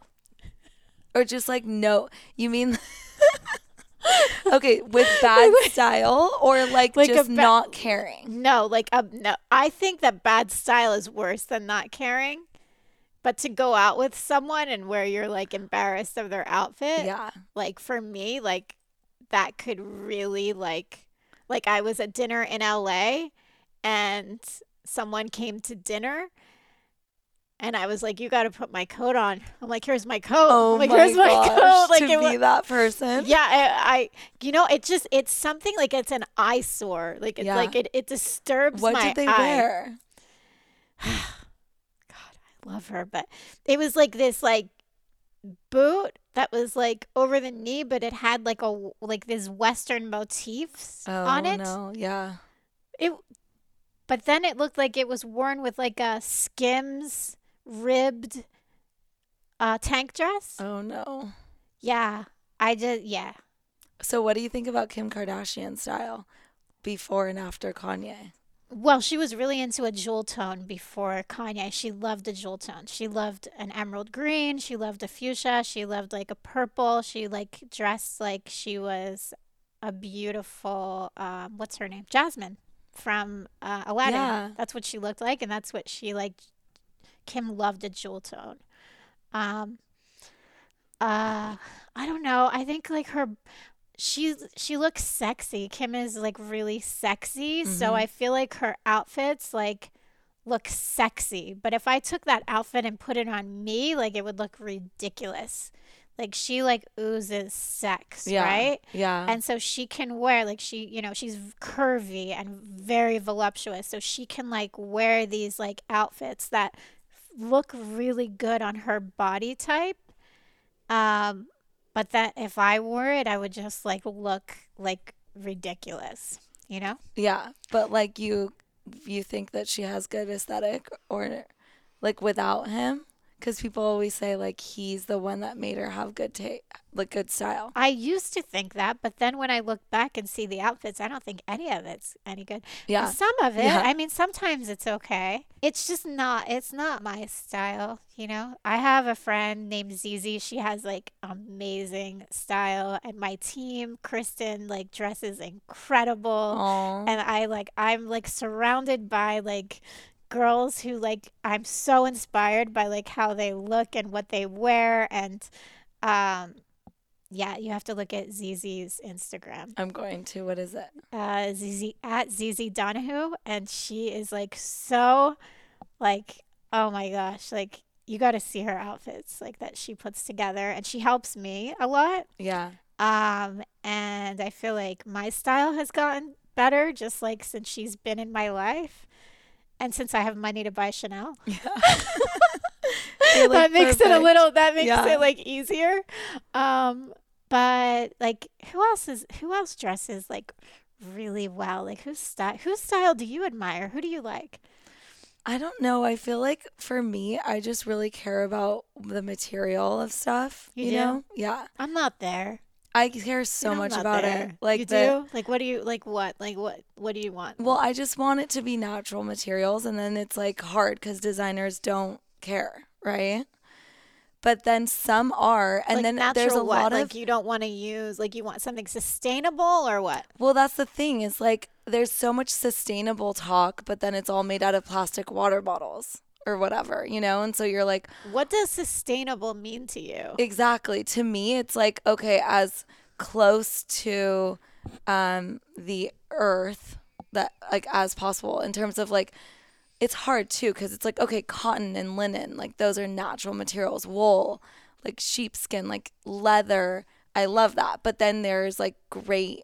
Or just like no, you mean? okay, with bad style or like, Like a just ba- not caring. No, like um, no. I think that bad style is worse than not caring. But to go out with someone and where you're like embarrassed of their outfit, Yeah. like for me, like that could really like like I was at dinner in LA and someone came to dinner and I was like, You gotta put my coat on. I'm like, here's my coat. Oh I'm like, my here's my gosh, coat. Like to it be that person. yeah, I, I, you know, it just it's something like it's an eyesore. Like it's Yeah. like it, it disturbs What my did they eye. wear? God, I love her, but it was like this like boot that was like over the knee, but it had like a like this Western motifs Oh on it. no, yeah. It, but then it looked like it was worn with like a Skims ribbed uh tank dress. Oh no. Yeah, I just yeah. So what do you think about Kim Kardashian style before and after Kanye? Well, she was really into a jewel tone before Kanye. She loved a jewel tone. She loved an emerald green. She loved a fuchsia. She loved like a purple. She like dressed like she was a beautiful, um, what's her name? Jasmine from uh, Aladdin. Yeah. That's what she looked like, and that's what she like. Kim loved a jewel tone. Um, uh, I don't know. I think like her she's she looks sexy. Kim is like really sexy, so Mhm. I feel like her outfits like look sexy. But if I took that outfit and put it on me, like it would look ridiculous. Like she like oozes sex, Yeah. right? Yeah. And so she can wear like she, you know, she's curvy and very voluptuous. So she can like wear these like outfits that look really good on her body type. Um but that if I wore it, I would just like look like ridiculous, you know? yeah. But like you you think that she has good aesthetic or like without him? Cuz people always say like he's the one that made her have good taste, like good style. I used to think that, but then when I look back and see the outfits, I don't think any of it's any good. Yeah. Some of it, Yeah. I mean, sometimes it's okay. It's just not, it's not my style, you know? I have a friend named Zizi. She has like amazing style, and my team, Kristen, like dresses incredible. Aw. And I like, I'm like surrounded by like girls who like, I'm so inspired by like how they look and what they wear. And, um, yeah, you have to look at Zizi's Instagram I'm going to. What is it? uh ZZ at ZZ Donahue and she is like so like oh my gosh like you got to see her outfits like that she puts together and she helps me a lot Yeah. um and I feel like my style has gotten better just like since she's been in my life and since I have money to buy Chanel Yeah. That makes it a little that makes Yeah. it like easier um but like who else is who else dresses like really well like whose style whose style do you admire who do you like I don't know. I feel like for me, I just really care about the material of stuff. You You, know? Yeah. i'm not there I care so You know, much about there. it. Like you the, do like what do you like what like what what do you want Well, I just want it to be natural materials, and then it's like hard because designers don't care, right? But then some are, and like then there's a what? lot of like you don't want to use like you want something sustainable or what Well, that's the thing is like there's so much sustainable talk, but then it's all made out of plastic water bottles or whatever, you know? And so you're like, what does sustainable mean to you Exactly. To me, it's like, okay, as close to um, the earth that like as possible in terms of like it's hard too because it's like okay cotton and linen like those are natural materials wool like sheepskin like leather i love that but then there's like great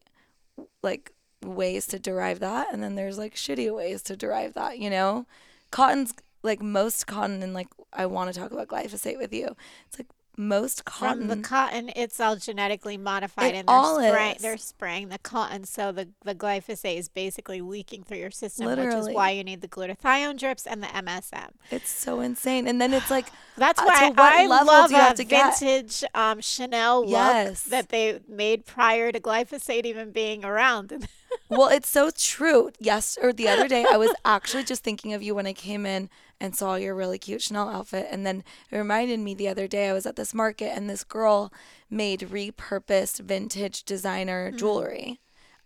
like ways to derive that and then there's like shitty ways to derive that you know cotton's like most cotton and like i want to talk about glyphosate with you it's like most cotton From the cotton, it's all genetically modified, It and they're all spraying. is. They're spraying the cotton, so the the glyphosate is basically leaking through your system, which is why you need the glutathione drips and the MSM. it's so insane and then it's like That's Uh, why what I love do you have a vintage um, Chanel look Yes. that they made prior to glyphosate even being around. well, it's so true. Yes, or the other day, I was actually just thinking of you when I came in and saw your really cute Chanel outfit. And then it reminded me the other day I was at this market and this girl made repurposed vintage designer mm-hmm. jewelry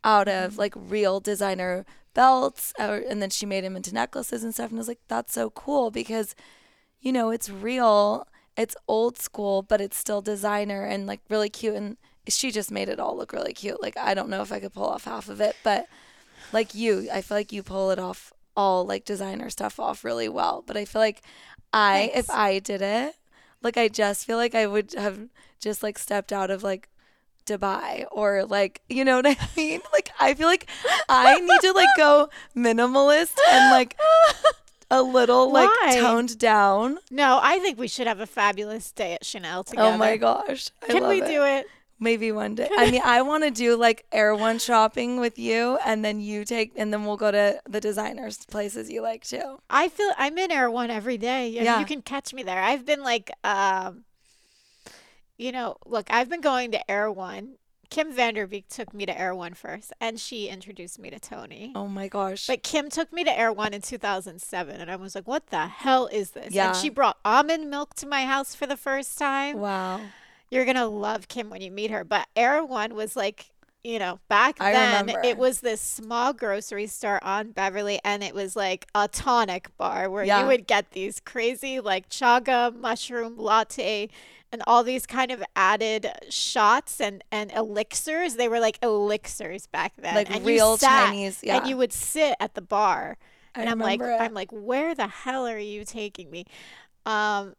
out of mm-hmm. like real designer belts. Or, and then she made them into necklaces and stuff. And I was like, that's so cool because you know, it's real. It's old school, but it's still designer and like really cute. And she just made it all look really cute. Like, I don't know if I could pull off half of it, but like you, I feel like you pull it off all like designer stuff off really well. But I feel like I, Thanks. if I did it, like, I just feel like I would have just like stepped out of like Dubai or like, you know what I mean? Like, I feel like I need to like go minimalist and like a little like Why? toned down. No, I think we should have a fabulous day at Chanel together. Oh my gosh. I Can we it. do it? Maybe one day. I mean, I want to do like Erewhon shopping with you, and then you take, and then we'll go to the designers' places you like too. I feel I'm in Erewhon every day. I mean, Yeah. you can catch me there. I've been like, um, you know, look, I've been going to Erewhon. Kim Vanderbeek took me to Erewhon first, and she introduced me to Tony. Oh my gosh. But Kim took me to Erewhon in 2007, and I was like, "What the hell is this?" Yeah. And she brought almond milk to my house for the first time. wow. You're gonna love Kim when you meet her. But Erewhon was like, you know, back I then remember. it was this small grocery store on Beverly, and it was like a tonic bar where Yeah. you would get these crazy like chaga mushroom latte. And all these kind of added shots and, and elixirs. They were like elixirs back then. Like and real sat Chinese. Yeah. and you would sit at the bar I and i'm like it. i'm like where the hell are you taking me um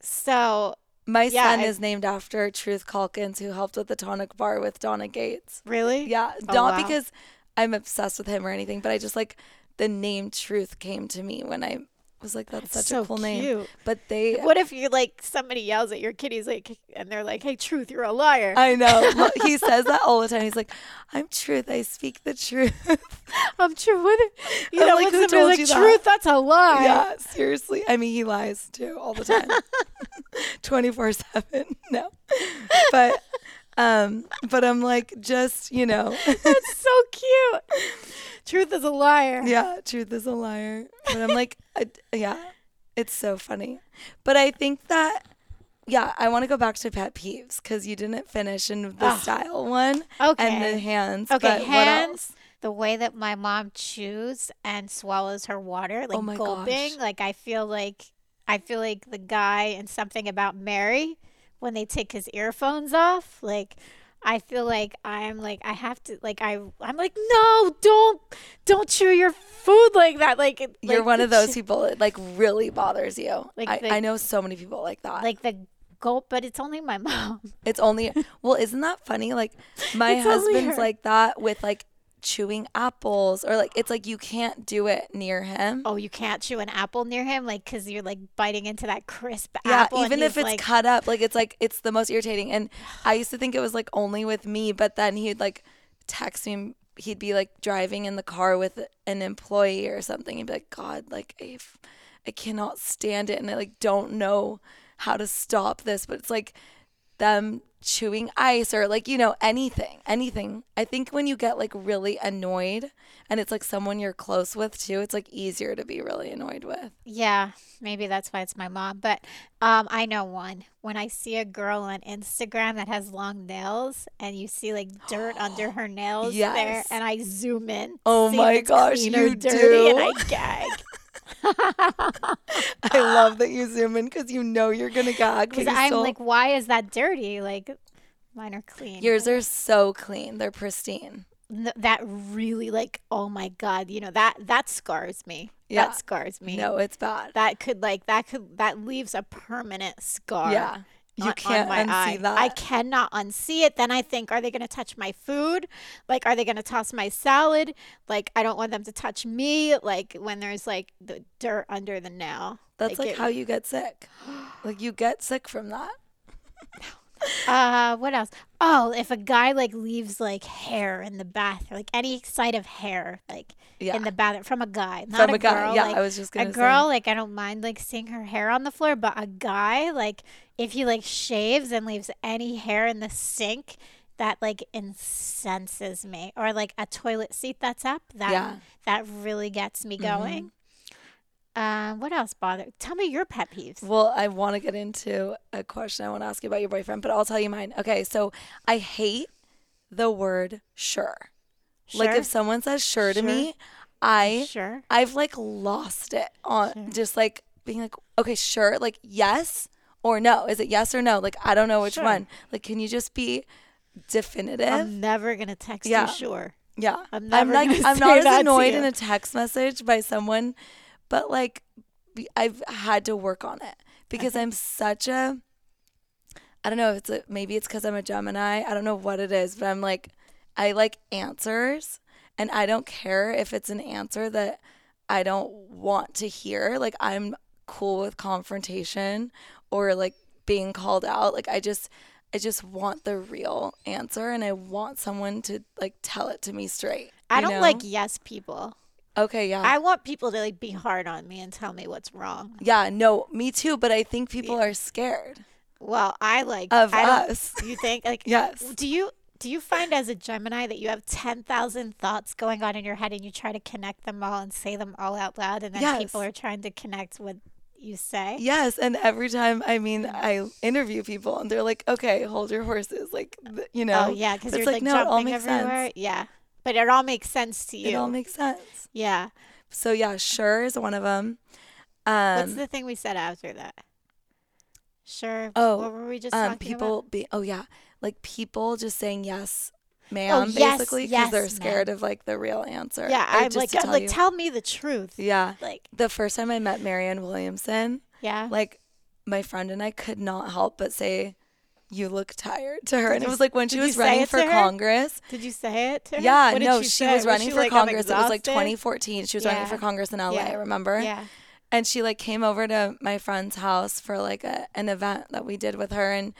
so my yeah, son I- is named after Truth Calkins, who helped with the tonic bar with Donna Gates. really Yeah. Oh, Not wow. because I'm obsessed with him or anything, but I just like the name Truth came to me when I was like, that's, That's such so a cool name. But they what if you like somebody yells at your kid he's like and they're like hey truth you're a liar I know. He says that all the time. He's like, "I'm truth. I speak the truth." i'm true what you I'm know like, who told like you that? truth that's a lie yeah, seriously. I mean, he lies too all the time, twenty four seven. No, but um, but I'm like, just you know, that's so cute truth is a liar yeah, truth is a liar. But I'm like, I, yeah, it's so funny. But I think that. Yeah, I want to go back to pet peeves because you didn't finish in the Ugh. style one okay and the hands. Okay, but what hands. The way that my mom chews and swallows her water, like Oh gulping, gosh. like I feel like I feel like the guy in something about Mary when they take his earphones off, like I feel like I'm like I have to like I I'm like no don't don't chew your food like that like You're one of those people that like really bothers you. Like I, the- I know so many people like that. like the gulp but it's only my mom it's only well, isn't that funny? Like my It's husband's like that with like chewing apples or like it's like you can't do it near him. oh you can't chew an apple near him like because you're like biting into that crisp yeah, apple and even if it's like, cut up, like it's like it's the most irritating. And I used to think it was like only with me, but then he'd like text me. He'd be like driving in the car with an employee or something. He'd be like, "God, like i cannot stand it, and I like don't know how to stop this." But it's like them chewing ice or like you know anything, anything. I think when you get like really annoyed, and it's like someone you're close with too, it's like easier to be really annoyed with. Yeah, maybe that's why it's my mom. But um, I know one. When I see a girl on Instagram that has long nails and you see like dirt under her nails there, and I zoom in. Oh my gosh, you dirty, and. I gag. I love that you zoom in because you know you're gonna gag. Because I'm still- like, why is that dirty? Like, mine are clean. yours are so clean. They're pristine. N- that really like, oh my god, you know that that scars me. Yeah. That scars me. No, it's bad. That could like that could that leaves a permanent scar. Yeah, you on- on can't my unsee eye. that. I cannot unsee it. Then I think, are they going to touch my food? Like, are they going to toss my salad? Like, I don't want them to touch me. Like, when there's like the dirt under the nail. That's like it- how you get sick. Like you get sick from that. Uh, what else? Oh, if a guy like leaves like hair in the bath, like any sight of hair, like Yeah, in the bath from a guy, not from a, a guy. girl. yeah, like, I was just a gonna girl, say. Girl. Like I don't mind like seeing her hair on the floor, but a guy, like if he like shaves and leaves any hair in the sink, that like incenses me. Or like a toilet seat that's up, that Yeah. that really gets me going. Um, what else bother? Tell me your pet peeves. Well, I want to get into a question I want to ask you about your boyfriend, but I'll tell you mine. Okay, so I hate the word sure. Like if someone says sure to Sure. me, I Sure. I've like lost it on Sure. just like being like, okay, sure, like yes or no. Is it yes or no? Like I don't know which Sure. one. Like can you just be definitive? I'm never gonna text Yeah. you sure. yeah. I'm I'm never like gonna I'm not as to annoyed in a text message by someone, but like I've had to work on it because I'm such a I don't know if it's a, maybe it's cuz I'm a Gemini. I don't know what it is, but I'm like I like answers and I don't care if it's an answer that I don't want to hear. Like I'm cool with confrontation or like being called out. Like I just I just want the real answer and I want someone to like tell it to me straight. I don't know? like yes people. Okay, yeah. I want people to like be hard on me and tell me what's wrong. yeah, no, me too, but I think people are scared Well, I like of I us. You think like Yes. Do you do you find as a Gemini that you have ten thousand thoughts going on in your head and you try to connect them all and say them all out loud and then Yes. people are trying to connect what you say? Yes, and every time I mean I interview people and they're like, "Okay, hold your horses." Like, you know. Oh yeah, because It's you're like, like, no, it all jumping makes everywhere. sense. Yeah, but it all makes sense to you. It all makes sense. yeah. So yeah, sure is one of them. What's Um, the thing we said after that? Sure. Oh, what were we just um, talking people about? be oh yeah, like people just saying yes, ma'am, Oh, yes, basically because they're scared ma'am. of like the real answer. Yeah, Or I'm just like, I'm tell like, you. tell me the truth. yeah. Like, The first time I met Marianne Williamson, yeah. like my friend and I could not help but say, "You look tired" to her, Did and it was like when she was running for? Congress. Did you say it to her? Yeah, What did no, she, she was running she for like, Congress. It was like 2014. She was running for Congress in LA. Yeah. Remember? Yeah. And she like came over to my friend's house for like a, an event that we did with her, and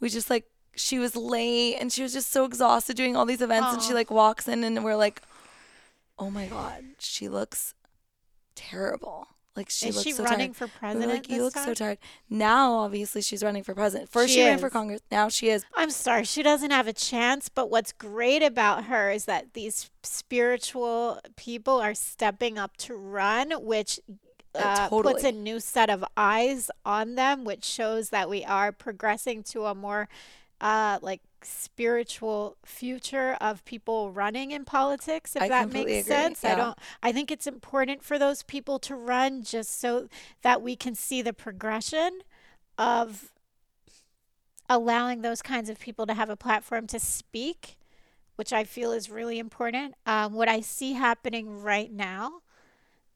we just like she was late and she was just so exhausted doing all these events, and she like walks in and we're like, oh my god, she looks terrible. Like she Is looks she so running tired. for We president? like, you look time? so tired. Now, obviously, she's running for president. First, She she, ran for. Congress. Now she is. I'm sorry, she doesn't have a chance. But what's great about her is that these spiritual people are stepping up to run, which Uh, uh, puts a new set of eyes on them, which shows that we are progressing to a more uh, like spiritual future of people running in politics if I that makes agree, sense. I don't i think it's important for those people to run just so that we can see the progression of allowing those kinds of people to have a platform to speak, which I feel is really important. Um, what I see happening right now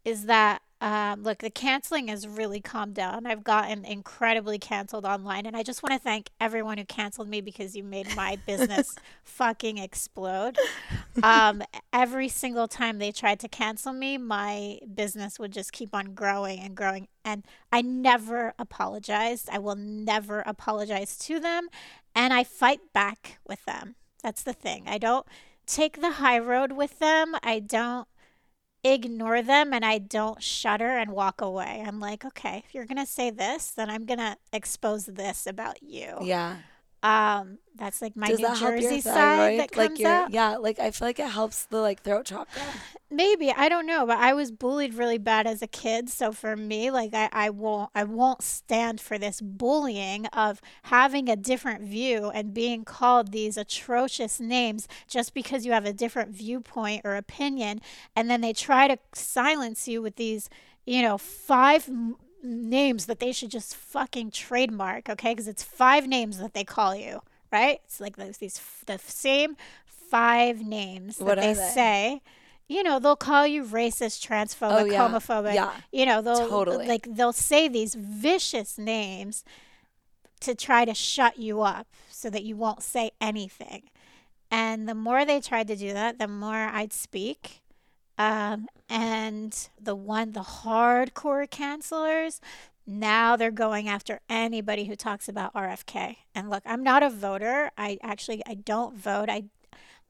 is that, um, look, the canceling has really calmed down. I've gotten incredibly canceled online, and I just want to thank everyone who canceled me because you made my business fucking explode. Um, every single time they tried to cancel me, my business would just keep on growing and growing. And I never apologized. I will never apologize to them. And I fight back with them. That's the thing. I don't take the high road with them. I don't ignore them and I don't shudder and walk away. I'm like, okay, if you're going to say this, then I'm going to expose this about you. Yeah. Um, that's like my Does New Jersey side thyroid? that like comes your out. yeah, like I feel like it helps the like throat chakra. Maybe I don't know, but I was bullied really bad as a kid. So for me, like I, I won't I won't stand for this bullying of having a different view and being called these atrocious names just because you have a different viewpoint or opinion, and then they try to silence you with these, you know, five names that they should just fucking trademark, okay? Because it's five names that they call you, right? It's like those these the same five names that they, they? say. You know, they'll call you racist, transphobic, Oh, yeah. homophobic. Yeah. You know, they'll Totally. like they'll say these vicious names to try to shut you up so that you won't say anything. And the more they tried to do that, the more I'd speak. Um, and the one, the hardcore cancelers, now they're going after anybody who talks about RFK. And look, I'm not a voter. I actually I don't vote. I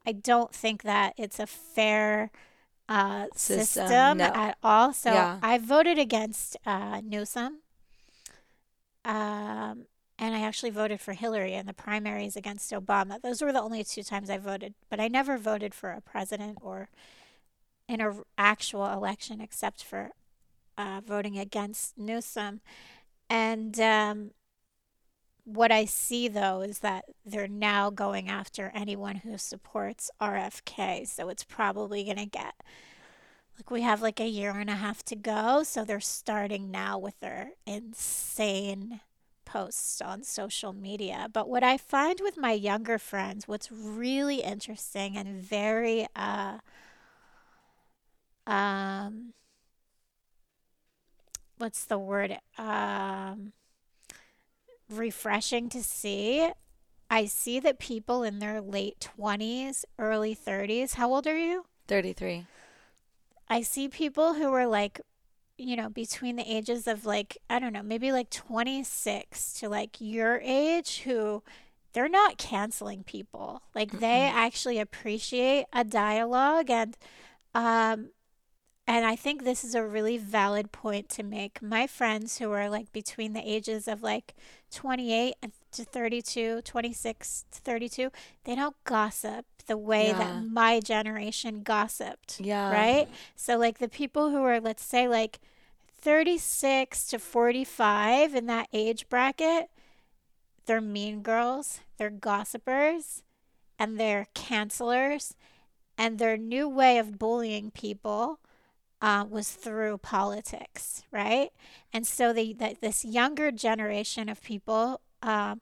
I don't think that it's a fair uh, System, system, no. at all. So Yeah. I voted against uh, Newsom. Um, and I actually voted for Hillary in the primaries against Obama. Those were the only two times I voted, but I never voted for a president or in a r- actual election except for uh, voting against Newsom. And um, what I see though is that they're now going after anyone who supports RFK. So it's probably going to get like we have like a year and a half to go, so they're starting now with their insane posts on social media. But what I find with my younger friends, what's really interesting and very uh um what's the word um refreshing to see I see that people in their late 20s, early 30s, how old are you? 33. I see people who are like, you know, between the ages of like, I don't know, maybe like 26 to like your age who they're not canceling people. Like they actually appreciate a dialogue and um and I think this is a really valid point to make. My friends who are like between the ages of like 28 to 32, 26 to 32, they don't gossip the way Yeah. that my generation gossiped. Yeah. Right? So, like the people who are, let's say, like 36 to 45 in that age bracket, they're mean girls, they're gossipers, and they're cancelers. And their new way of bullying people uh, was through politics, right? And so they, that this younger generation of people, um,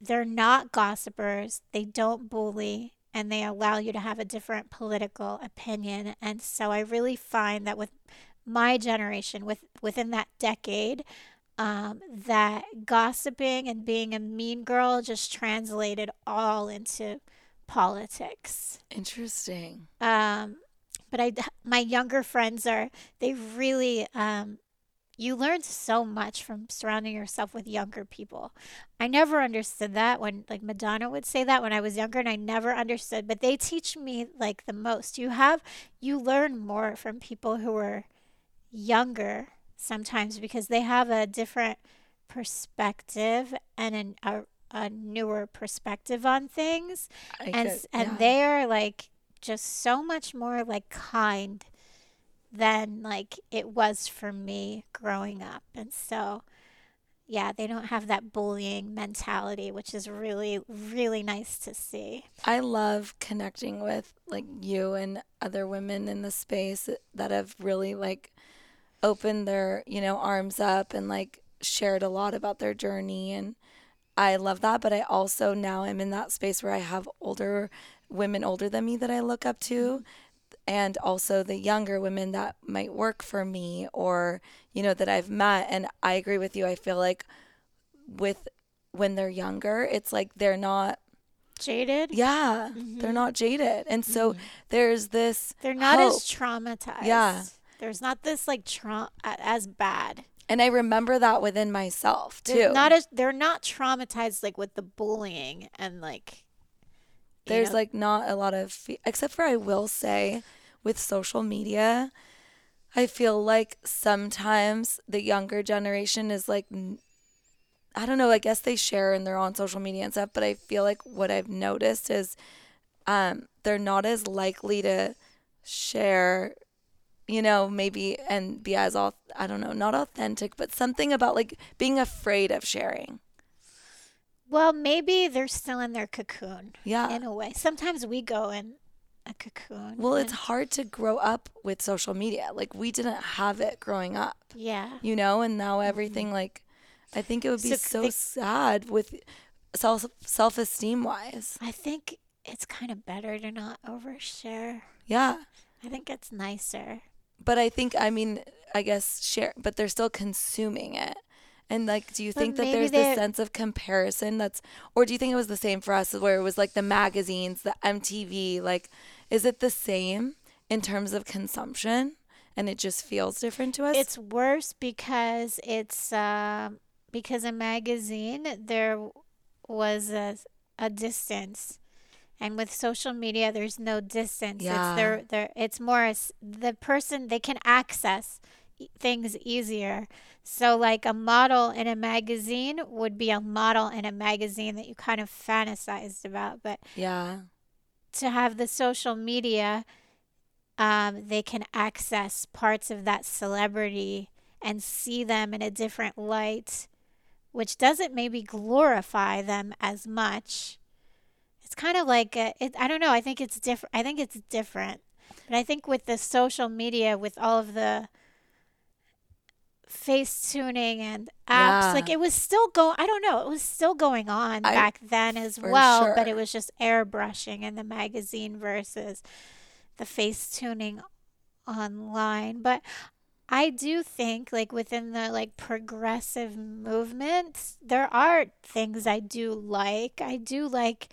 they're not gossipers, they don't bully, and they allow you to have a different political opinion. And so I really find that with my generation, with within that decade, um, that gossiping and being a mean girl just translated all into politics. Interesting. Um, but I, my younger friends are, they really, um, you learn so much from surrounding yourself with younger people. I never understood that when, like, Madonna would say that when I was younger, and I never understood, but they teach me, like, the most. You have, you learn more from people who are younger sometimes because they have a different perspective and an, a, a newer perspective on things I and s- and they are like just so much more like kind than like it was for me growing up. And so yeah they don't have that bullying mentality which is really really nice to see. I love connecting with like you and other women in the space that have really like opened their, you know, arms up and like shared a lot about their journey. And I love that, but I also now am in that space where I have older women older than me that I look up to mm-hmm. and also the younger women that might work for me or you know that I've met. And I agree with you. I feel like with when they're younger, it's like they're not jaded? Yeah, mm-hmm. they're not jaded. And so mm-hmm. there's this they're not as traumatized. Yeah. there's not this like tra- as bad. And I remember that within myself They're too. not as they're not traumatized like with the bullying and like there's know, like not a lot of fe- except for I will say with social media I feel like sometimes the younger generation is like I don't know, I guess they share and they're on social media and stuff, but I feel like what I've noticed is um they're not as likely to share you know, maybe and be as all I don't know, not authentic, but something about like being afraid of sharing. Well maybe they're still in their cocoon Yeah. in a way sometimes we go in a cocoon Well, it's hard to grow up with social media. Like we didn't have it growing up, yeah you know, and now mm-hmm. everything like I think it would be So so, they- sad with self self esteem wise. I think it's kind of better to not overshare. Yeah. I think it's nicer. But I think I mean I guess share but they're still consuming it. And like do you But think that there's this sense of comparison that's or do you think it was the same for us where it was like the magazines, the MTV, like is it the same in terms of consumption and it just feels different to us? It's worse because it's um because a magazine there was a a distance. And with social media there's no distance. Yeah. It's there there it's more the person they can access things easier. So like a model in a magazine would be a model in a magazine that you kind of fantasized about, but yeah. to have the social media, um, they can access parts of that celebrity and see them in a different light, which doesn't maybe glorify them as much. It's kind of like a, it, I don't know. I think it's different. I think it's different. But I think with the social media, with all of the face tuning and apps, Yeah. like it was still going, I don't know, it was still going on I- back then as well, but it was just airbrushing in the magazine versus the face tuning online. But I do think like within the like progressive movement, there are things I do like. I do like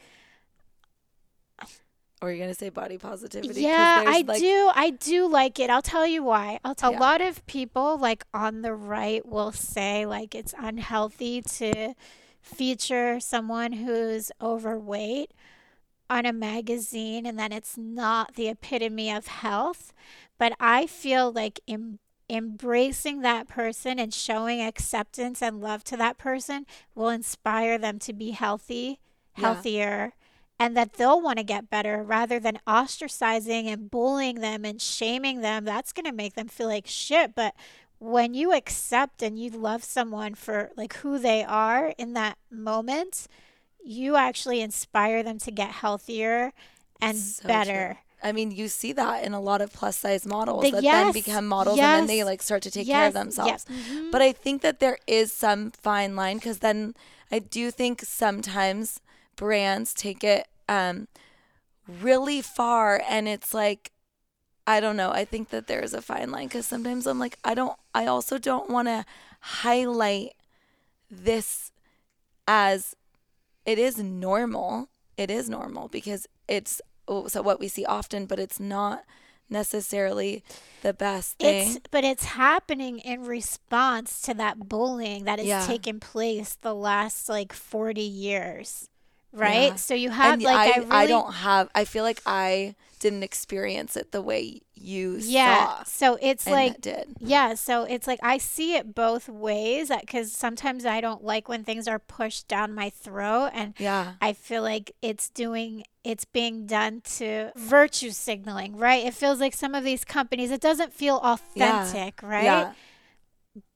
Or you're gonna say body positivity? Yeah, I like- do. I do like it. I'll tell you why. I'll tell a Yeah. lot of people like on the right will say like it's unhealthy to feature someone who's overweight on a magazine and then it's not the epitome of health. But I feel like em- embracing that person and showing acceptance and love to that person will inspire them to be healthy, Yeah. And that they'll want to get better rather than ostracizing and bullying them and shaming them. That's going to make them feel like shit. But when you accept and you love someone for like who they are in that moment, you actually inspire them to get healthier and So true. better. I mean, you see that in a lot of plus size models The- that yes, then become models and then they like start to take care of Yes, themselves. yes, mhm. But I think that there is some fine line because then I do think sometimes brands take it um, really far and it's like, I don't know. I think that there is a fine line because sometimes I'm like, I don't, I also don't want to highlight this as it is normal. It is normal because it's oh, so what we see often, but it's not necessarily the best thing. It's but it's happening in response to that bullying that has Yeah. taken place the last like 40 years. Right? Yeah. So you have and like I, I, I, don't have. I feel like I didn't experience it the way you Yeah. saw. So it's like did. Yeah, so it's like I see it both ways because sometimes I don't like when things are pushed down my throat, and Yeah. I feel like it's doing, it's being done to virtue signaling, right? It feels like some of these companies, it doesn't feel Yeah. authentic, right? Yeah.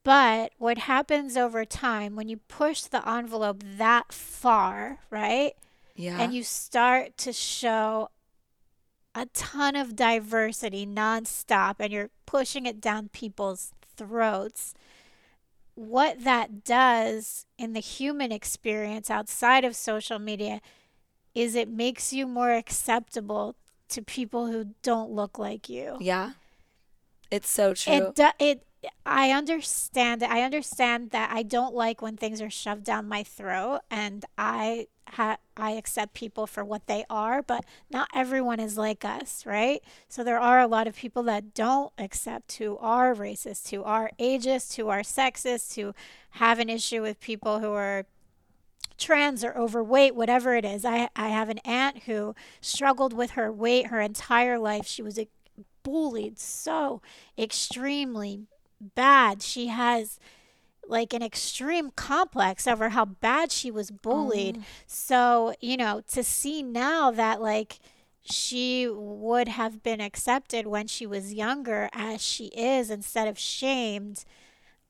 But what happens over time when you push the envelope that far, right? Yeah. and you start to show a ton of diversity nonstop and you're pushing it down people's throats, what that does in the human experience outside of social media is it makes you more acceptable to people who don't look like you. yeah. It's so true. It do, it I understand. I understand that I don't like when things are shoved down my throat and I ha- I accept people for what they are, but not everyone is like us, right? So there are a lot of people that don't accept who are racist, who are ageist, who are sexist, who have an issue with people who are trans or overweight, whatever it is. I I have an aunt who struggled with her weight her entire life. She was bullied so extremely bad. She has like an extreme complex over how bad she was bullied. Oh. So, you know, to see now that like she would have been accepted when she was younger as she is instead of shamed.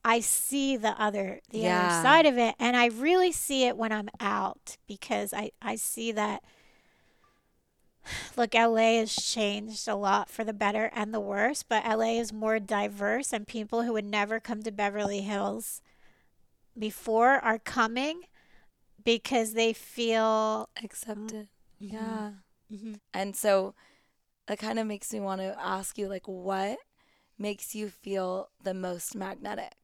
I see the other the Yeah. other side of it and I really see it when I'm out because I I see that look LA has changed a lot for the better and the worse, but LA is more diverse and people who would never come to Beverly Hills before are coming because they feel Accepted. Mm-hmm. Yeah. Mhm. And so that kind of makes me want to ask you like what makes you feel the most magnetic?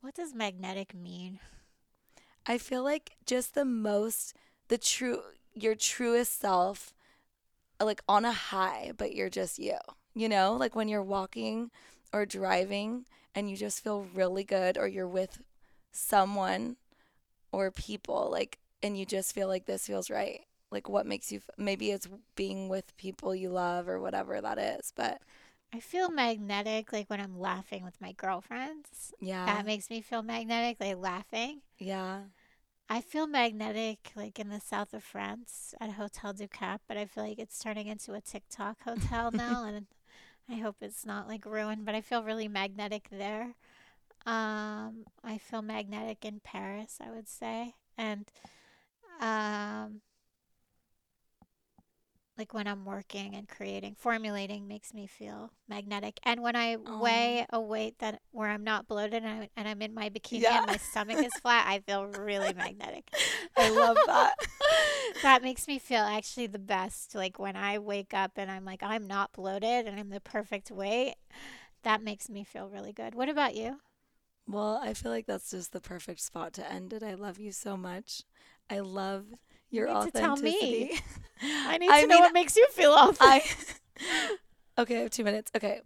what does magnetic mean? I feel like just the most the true your truest self like on a high, but you're just you. You know, like when you're walking or driving and you just feel really good or you're with someone or people like and you just feel like this feels right. Like what makes you f- maybe it's being with people you love or whatever that is, but I feel magnetic like when I'm laughing with my girlfriends. yeah. That makes me feel magnetic, like laughing. yeah. I feel magnetic like in the south of France at Hotel du Cap, but I feel like it's turning into a TikTok hotel now and I hope it's not like ruined, but I feel really magnetic there. Um I feel magnetic in Paris, I would say. And um like when I'm working and creating, formulating makes me feel magnetic. And when I oh. weigh a weight that where I'm not bloated and, I, and I'm in my bikini Yeah. and my stomach is flat, I feel really magnetic. I love that. that makes me feel actually the best. Like when I wake up and I'm like, I'm not bloated and I'm the perfect weight, that makes me feel really good. What about you? Well, I feel like that's just the perfect spot to end it. I love you so much. I love your need to tell me. authenticity. I need I to know mean, what makes you feel awful. I Okay, I have 2 minutes. Okay.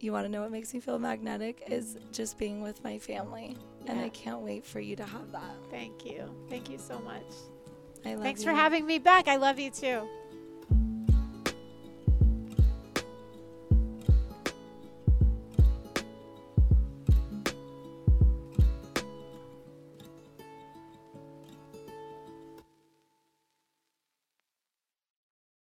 You want to know what makes me feel magnetic is just being with my family. And I can't wait for you to have that. Thank you. Thank you so much. I love Thanks you. for having me back. I love you too.